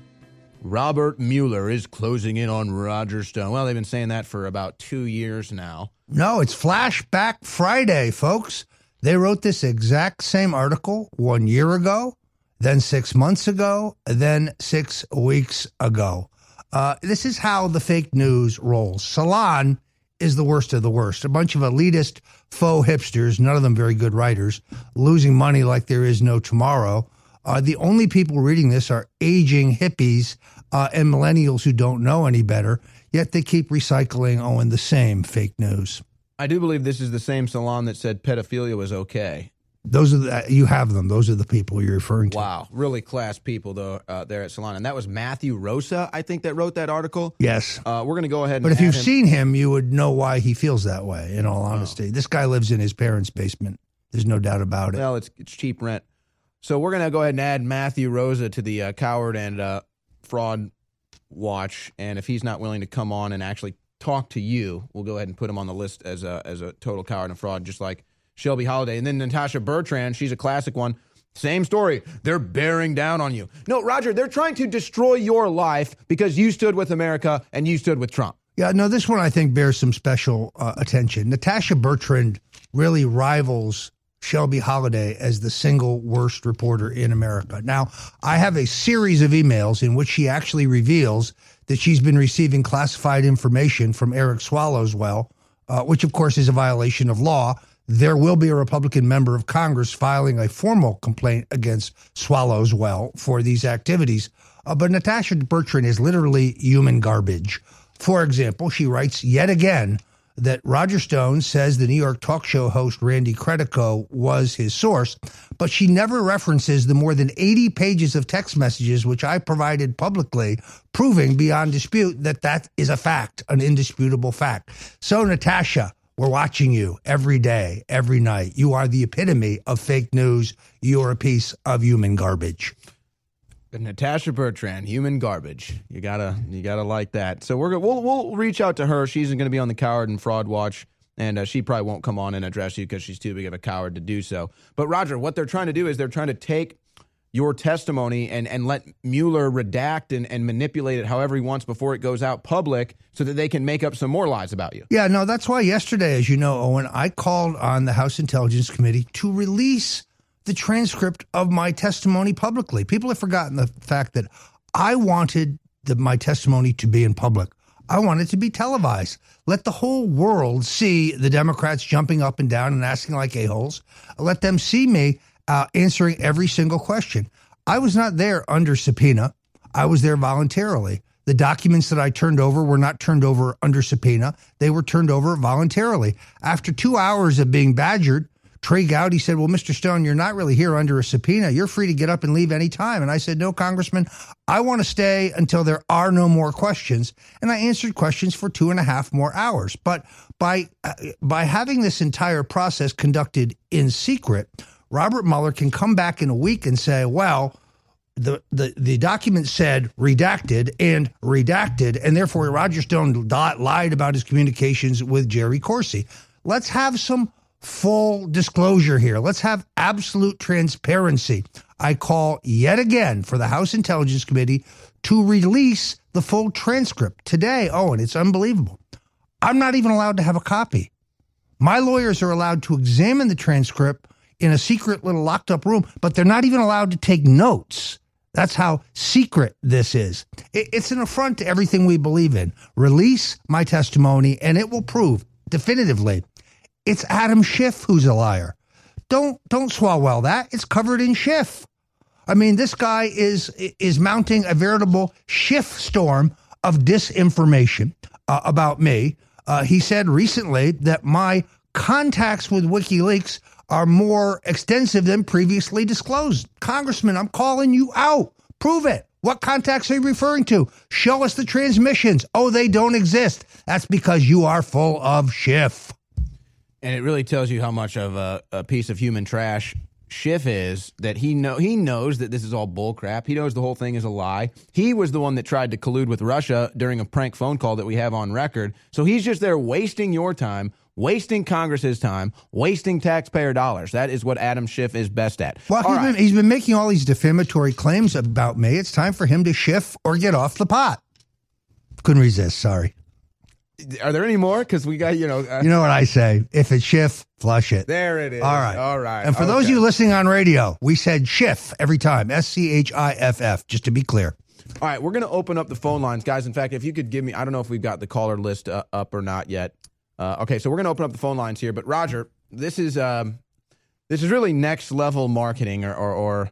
Robert Mueller is closing in on Roger Stone. Well, they've been saying that for about two years now. No, it's Flashback Friday, folks. They wrote this exact same article one year ago, then six months ago, then six weeks ago. Uh, this is how the fake news rolls. Salon is the worst of the worst. A bunch of elitist faux hipsters, none of them very good writers, losing money like there is no tomorrow. Uh, the only people reading this are aging hippies uh, and millennials who don't know any better, yet they keep recycling, oh, and the same fake news. I do believe this is the same salon that said pedophilia was okay. Those are the, you have them. Those are the people you're referring to. Wow, really class people though uh, there at Salon, and that was Matthew Rozsa, I think, that wrote that article. Yes. Uh, we're going to go ahead. and But if you've him- seen him, you would know why he feels that way. In all honesty, this guy lives in his parents' basement. There's no doubt about it. well, it's it's cheap rent. So we're going to go ahead and add Matthew Rozsa to the uh, coward and uh, fraud watch, and if he's not willing to come on and actually talk to you, we'll go ahead and put him on the list as a as a total coward and fraud, just like Shelby Holliday. And then Natasha Bertrand, she's a classic one. Same story. They're bearing down on you. No, Roger, they're trying to destroy your life because you stood with America and you stood with Trump. Yeah, no, this one I think bears some special uh, attention. Natasha Bertrand really rivals Shelby Holliday as the single worst reporter in America. Now, I have a series of emails in which she actually reveals that she's been receiving classified information from Eric Swallowswell, uh, which of course is a violation of law. There will be a Republican member of Congress filing a formal complaint against Swallowswell for these activities. Uh, but Natasha Bertrand is literally human garbage. For example, she writes yet again that Roger Stone says the New York talk show host Randy Credico was his source, but she never references the more than 80 pages of text messages which I provided publicly, proving beyond dispute that that is a fact, an indisputable fact. So, Natasha, we're watching you every day, every night. You are the epitome of fake news. You're a piece of human garbage. Natasha Bertrand, human garbage. You gotta, you gotta like that. So we're gonna, we'll, we'll reach out to her. She's going to be on the coward and fraud watch, and uh, she probably won't come on and address you because she's too big of a coward to do so. But Roger, what they're trying to do is they're trying to take your testimony and and let Mueller redact and, and manipulate it however he wants before it goes out public, so that they can make up some more lies about you. Yeah, no, that's why yesterday, as you know, Owen, I called on the House Intelligence Committee to release the transcript of my testimony publicly. People have forgotten the fact that I wanted the, my testimony to be in public. I want it to be televised. Let the whole world see the Democrats jumping up and down and asking like a-holes. Let them see me uh, answering every single question. I was not there under subpoena. I was there voluntarily. The documents that I turned over were not turned over under subpoena. They were turned over voluntarily. After two hours of being badgered, Trey Gowdy said, Well, Mr. Stone, you're not really here under a subpoena. You're free to get up and leave any time. And I said, No, Congressman, I want to stay until there are no more questions. And I answered questions for two and a half more hours. But by uh, by having this entire process conducted in secret, Robert Mueller can come back in a week and say, Well, the, the, the document said redacted and redacted, and therefore Roger Stone lied about his communications with Jerry Corsi. Let's have some full disclosure here. Let's have absolute transparency. I call yet again for the House Intelligence Committee to release the full transcript today. Oh, and it's unbelievable. I'm not even allowed to have a copy. My lawyers are allowed to examine the transcript in a secret little locked up room, but they're not even allowed to take notes. That's how secret this is. It's an affront to everything we believe in. Release my testimony, and it will prove definitively it's Adam Schiff who's a liar. Don't don't swallow that. It's covered in Schiff. I mean, this guy is is mounting a veritable Schiff storm of disinformation uh, about me. Uh, he said recently that my contacts with WikiLeaks are more extensive than previously disclosed. Congressman, I'm calling you out. Prove it. What contacts are you referring to? Show us the transmissions. Oh, they don't exist. That's because you are full of Schiff. And it really tells you how much of a, a piece of human trash Schiff is. That he know he knows that this is all bullcrap. He knows the whole thing is a lie. He was the one that tried to collude with Russia during a prank phone call that we have on record. So he's just there wasting your time, wasting Congress's time, wasting taxpayer dollars. That is what Adam Schiff is best at. Well, he's right. been, he's been making all these defamatory claims about me. It's time for him to shift or get off the pot. Couldn't resist. Sorry. Are there any more? Because we got, you know. Uh, You know what I say? If it's shift, flush it. There it is. All right. All right. And for those of you listening on radio, we said shift every time. S C H I F F, just to be clear. All right, we're going to open up the phone lines, guys. In fact, if you could give me, I don't know if we've got the caller list uh, up or not yet. Uh, okay, so we're going to open up the phone lines here. But Roger, this is um, this is really next level marketing or or or,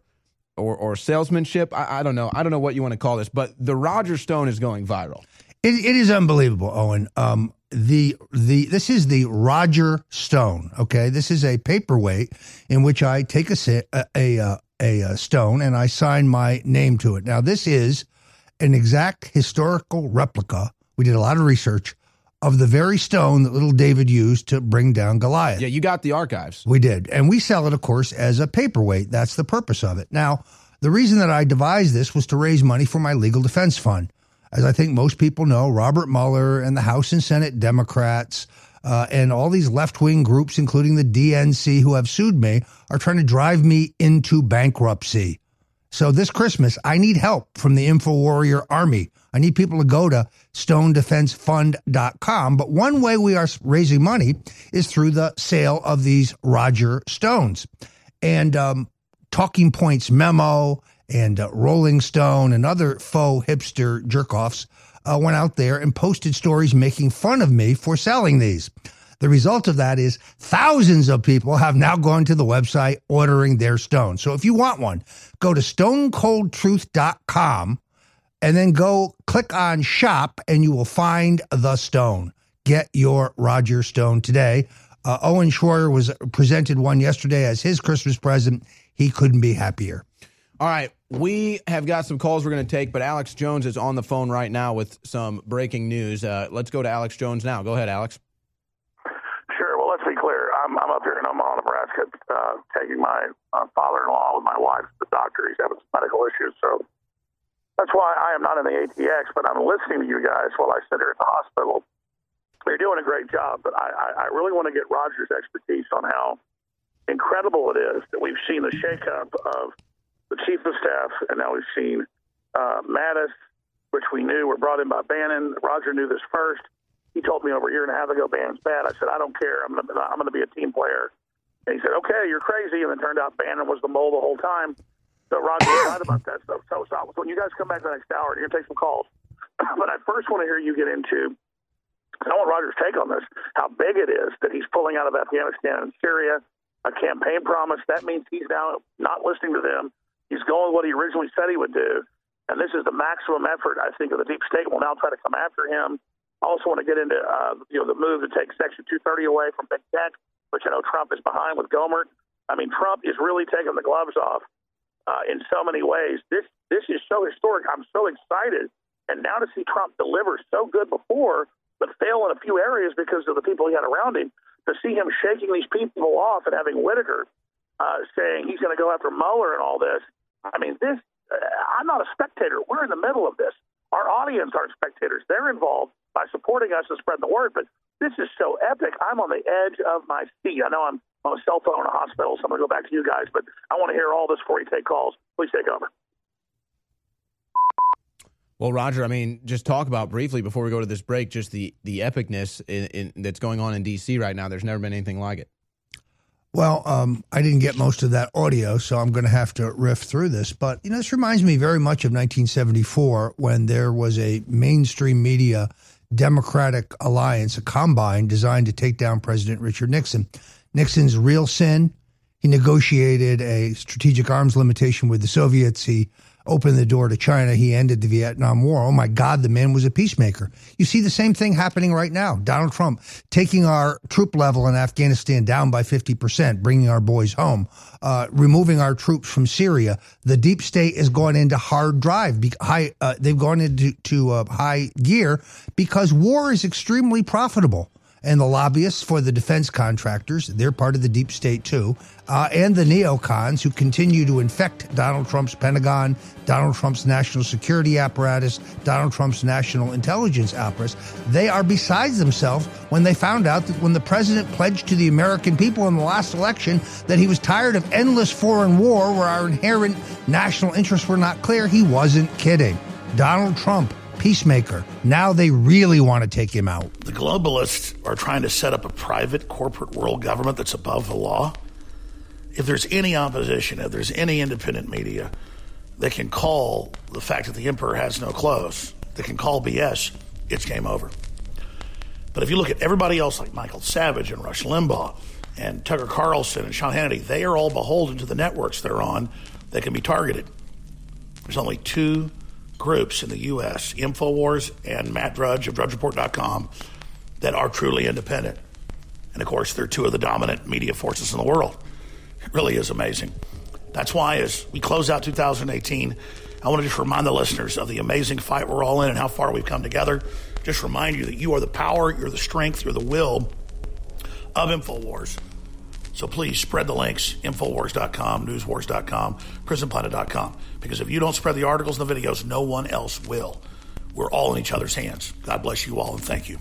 or, or salesmanship. I, I don't know. I don't know what you want to call this, but the Roger Stone is going viral. It, it is unbelievable, Owen. Um, the the this is the Roger Stone. Okay, this is a paperweight in which I take a a a, uh, a, uh stone and I sign my name to it. Now, this is an exact historical replica. We did a lot of research of the very stone that little David used to bring down Goliath. Yeah, you got the archives. We did. And we sell it, of course, as a paperweight. That's the purpose of it. Now, the reason that I devised this was to raise money for my legal defense fund. As I think most people know, Robert Mueller and the House and Senate Democrats uh, and all these left wing groups, including the DNC, who have sued me, are trying to drive me into bankruptcy. So this Christmas, I need help from the InfoWarrior Army. I need people to go to stonedefensefund.com. But one way we are raising money is through the sale of these Roger Stones. And um, Talking Points Memo and uh, Rolling Stone and other faux hipster jerkoffs uh, went out there and posted stories making fun of me for selling these. The result of that is thousands of people have now gone to the website ordering their stone. So if you want one, go to stonecoldtruth.com and then go click on shop and you will find the stone. Get your Roger Stone today. Uh, Owen Shroyer was presented one yesterday as his Christmas present. He couldn't be happier. All right, we have got some calls we're going to take, but Alex Jones is on the phone right now with some breaking news. Uh, let's go to Alex Jones now. Go ahead, Alex. Sure. Well, let's be clear. I'm, I'm up here in Omaha, Nebraska, uh, taking my uh, father-in-law with my wife to the doctor. He's having some medical issues, so that's why I am not in the ATX. But I'm listening to you guys while I sit here at the hospital. You're doing a great job, but I, I, I really want to get Roger's expertise on how incredible it is that we've seen the shakeup of the chief of staff, and now we've seen uh, Mattis, which we knew were brought in by Bannon. Roger knew this first. He told me over a year and a half ago, Bannon's bad. I said, I don't care. I'm going to be a team player. And he said, Okay, you're crazy. And it turned out Bannon was the mole the whole time. So Roger right about that stuff. So, so when you guys come back the next hour, you're going to take some calls. but I first want to hear you get into. I want Roger's take on this. How big it is that he's pulling out of Afghanistan and Syria, a campaign promise. That means he's now not listening to them. He's going what he originally said he would do. And this is the maximum effort, I think, of the deep state will now try to come after him. I also want to get into uh, you know the move to take Section 230 away from big tech, which I know Trump is behind with Gohmert. I mean, Trump is really taking the gloves off uh, in so many ways. This this is so historic. I'm so excited, and now to see Trump deliver so good before, but fail in a few areas because of the people he had around him. To see him shaking these people off and having Whitaker uh, saying he's going to go after Mueller and all this. I mean, this. Uh, I'm not a spectator. We're in the middle of this. Our audience aren't spectators. They're involved by supporting us and spreading the word. But this is so epic. I'm on the edge of my seat. I know I'm on a cell phone in a hospital, so I'm going to go back to you guys. But I want to hear all this before you take calls. Please take over. Well, Roger, I mean, just talk about briefly before we go to this break, just the the epicness in, in, that's going on in D.C. right now. There's never been anything like it. Well, um, I didn't get most of that audio, so I'm going to have to riff through this. But, you know, this reminds me very much of 1974 when there was a mainstream media Democratic alliance, a combine designed to take down President Richard Nixon. Nixon's real sin, he negotiated a strategic arms limitation with the Soviets. He opened the door to China. He ended the Vietnam War. Oh my God, the man was a peacemaker. You see the same thing happening right now. Donald Trump taking our troop level in Afghanistan down by 50%, bringing our boys home, uh, removing our troops from Syria. The deep state is going into hard drive. Be- high, uh, they've gone into to, uh, high gear because war is extremely profitable. And the lobbyists for the defense contractors. They're part of the deep state too. Uh, and the neocons who continue to infect Donald Trump's Pentagon, Donald Trump's national security apparatus, Donald Trump's national intelligence apparatus. They are besides themselves when they found out that when the president pledged to the American people in the last election that he was tired of endless foreign war where our inherent national interests were not clear, he wasn't kidding. Donald Trump peacemaker. Now they really want to take him out. The globalists are trying to set up a private corporate world government that's above the law. If there's any opposition, if there's any independent media, they can call the fact that the emperor has no clothes, they can call BS, it's game over. But if you look at everybody else like Michael Savage and Rush Limbaugh and Tucker Carlson and Sean Hannity, they are all beholden to the networks they're on that can be targeted. There's only two groups in the U.S., InfoWars and Matt Drudge of DrudgeReport.com, that are truly independent. And of course, they're two of the dominant media forces in the world. It really is amazing. That's why, as we close out 2018, I want to just remind the listeners of the amazing fight we're all in and how far we've come together. Just remind you that you are the power, you're the strength, you're the will of InfoWars. So please spread the links, Infowars.com, Newswars.com, PrisonPlanet.com. Because if you don't spread the articles and the videos, no one else will. We're all in each other's hands. God bless you all and thank you.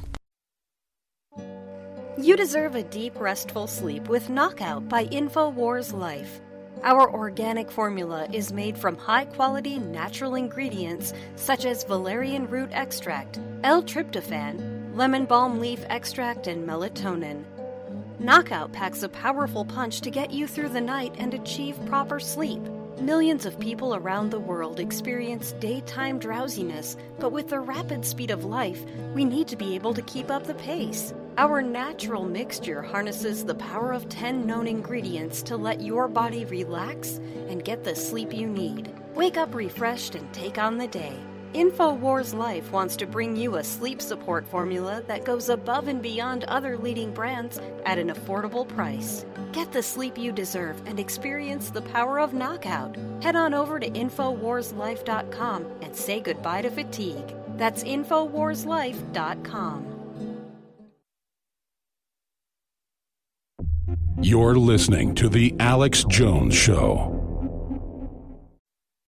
You deserve a deep, restful sleep with Knockout by InfoWars Life. Our organic formula is made from high quality natural ingredients such as valerian root extract, L tryptophan, lemon balm leaf extract, and melatonin. Knockout packs a powerful punch to get you through the night and achieve proper sleep. Millions of people around the world experience daytime drowsiness, but with the rapid speed of life, we need to be able to keep up the pace. Our natural mixture harnesses the power of 10 known ingredients to let your body relax and get the sleep you need. Wake up refreshed and take on the day. InfoWars Life wants to bring you a sleep support formula that goes above and beyond other leading brands at an affordable price. Get the sleep you deserve and experience the power of knockout. Head on over to InfoWarsLife.com and say goodbye to fatigue. That's InfoWarsLife.com. You're listening to The Alex Jones Show.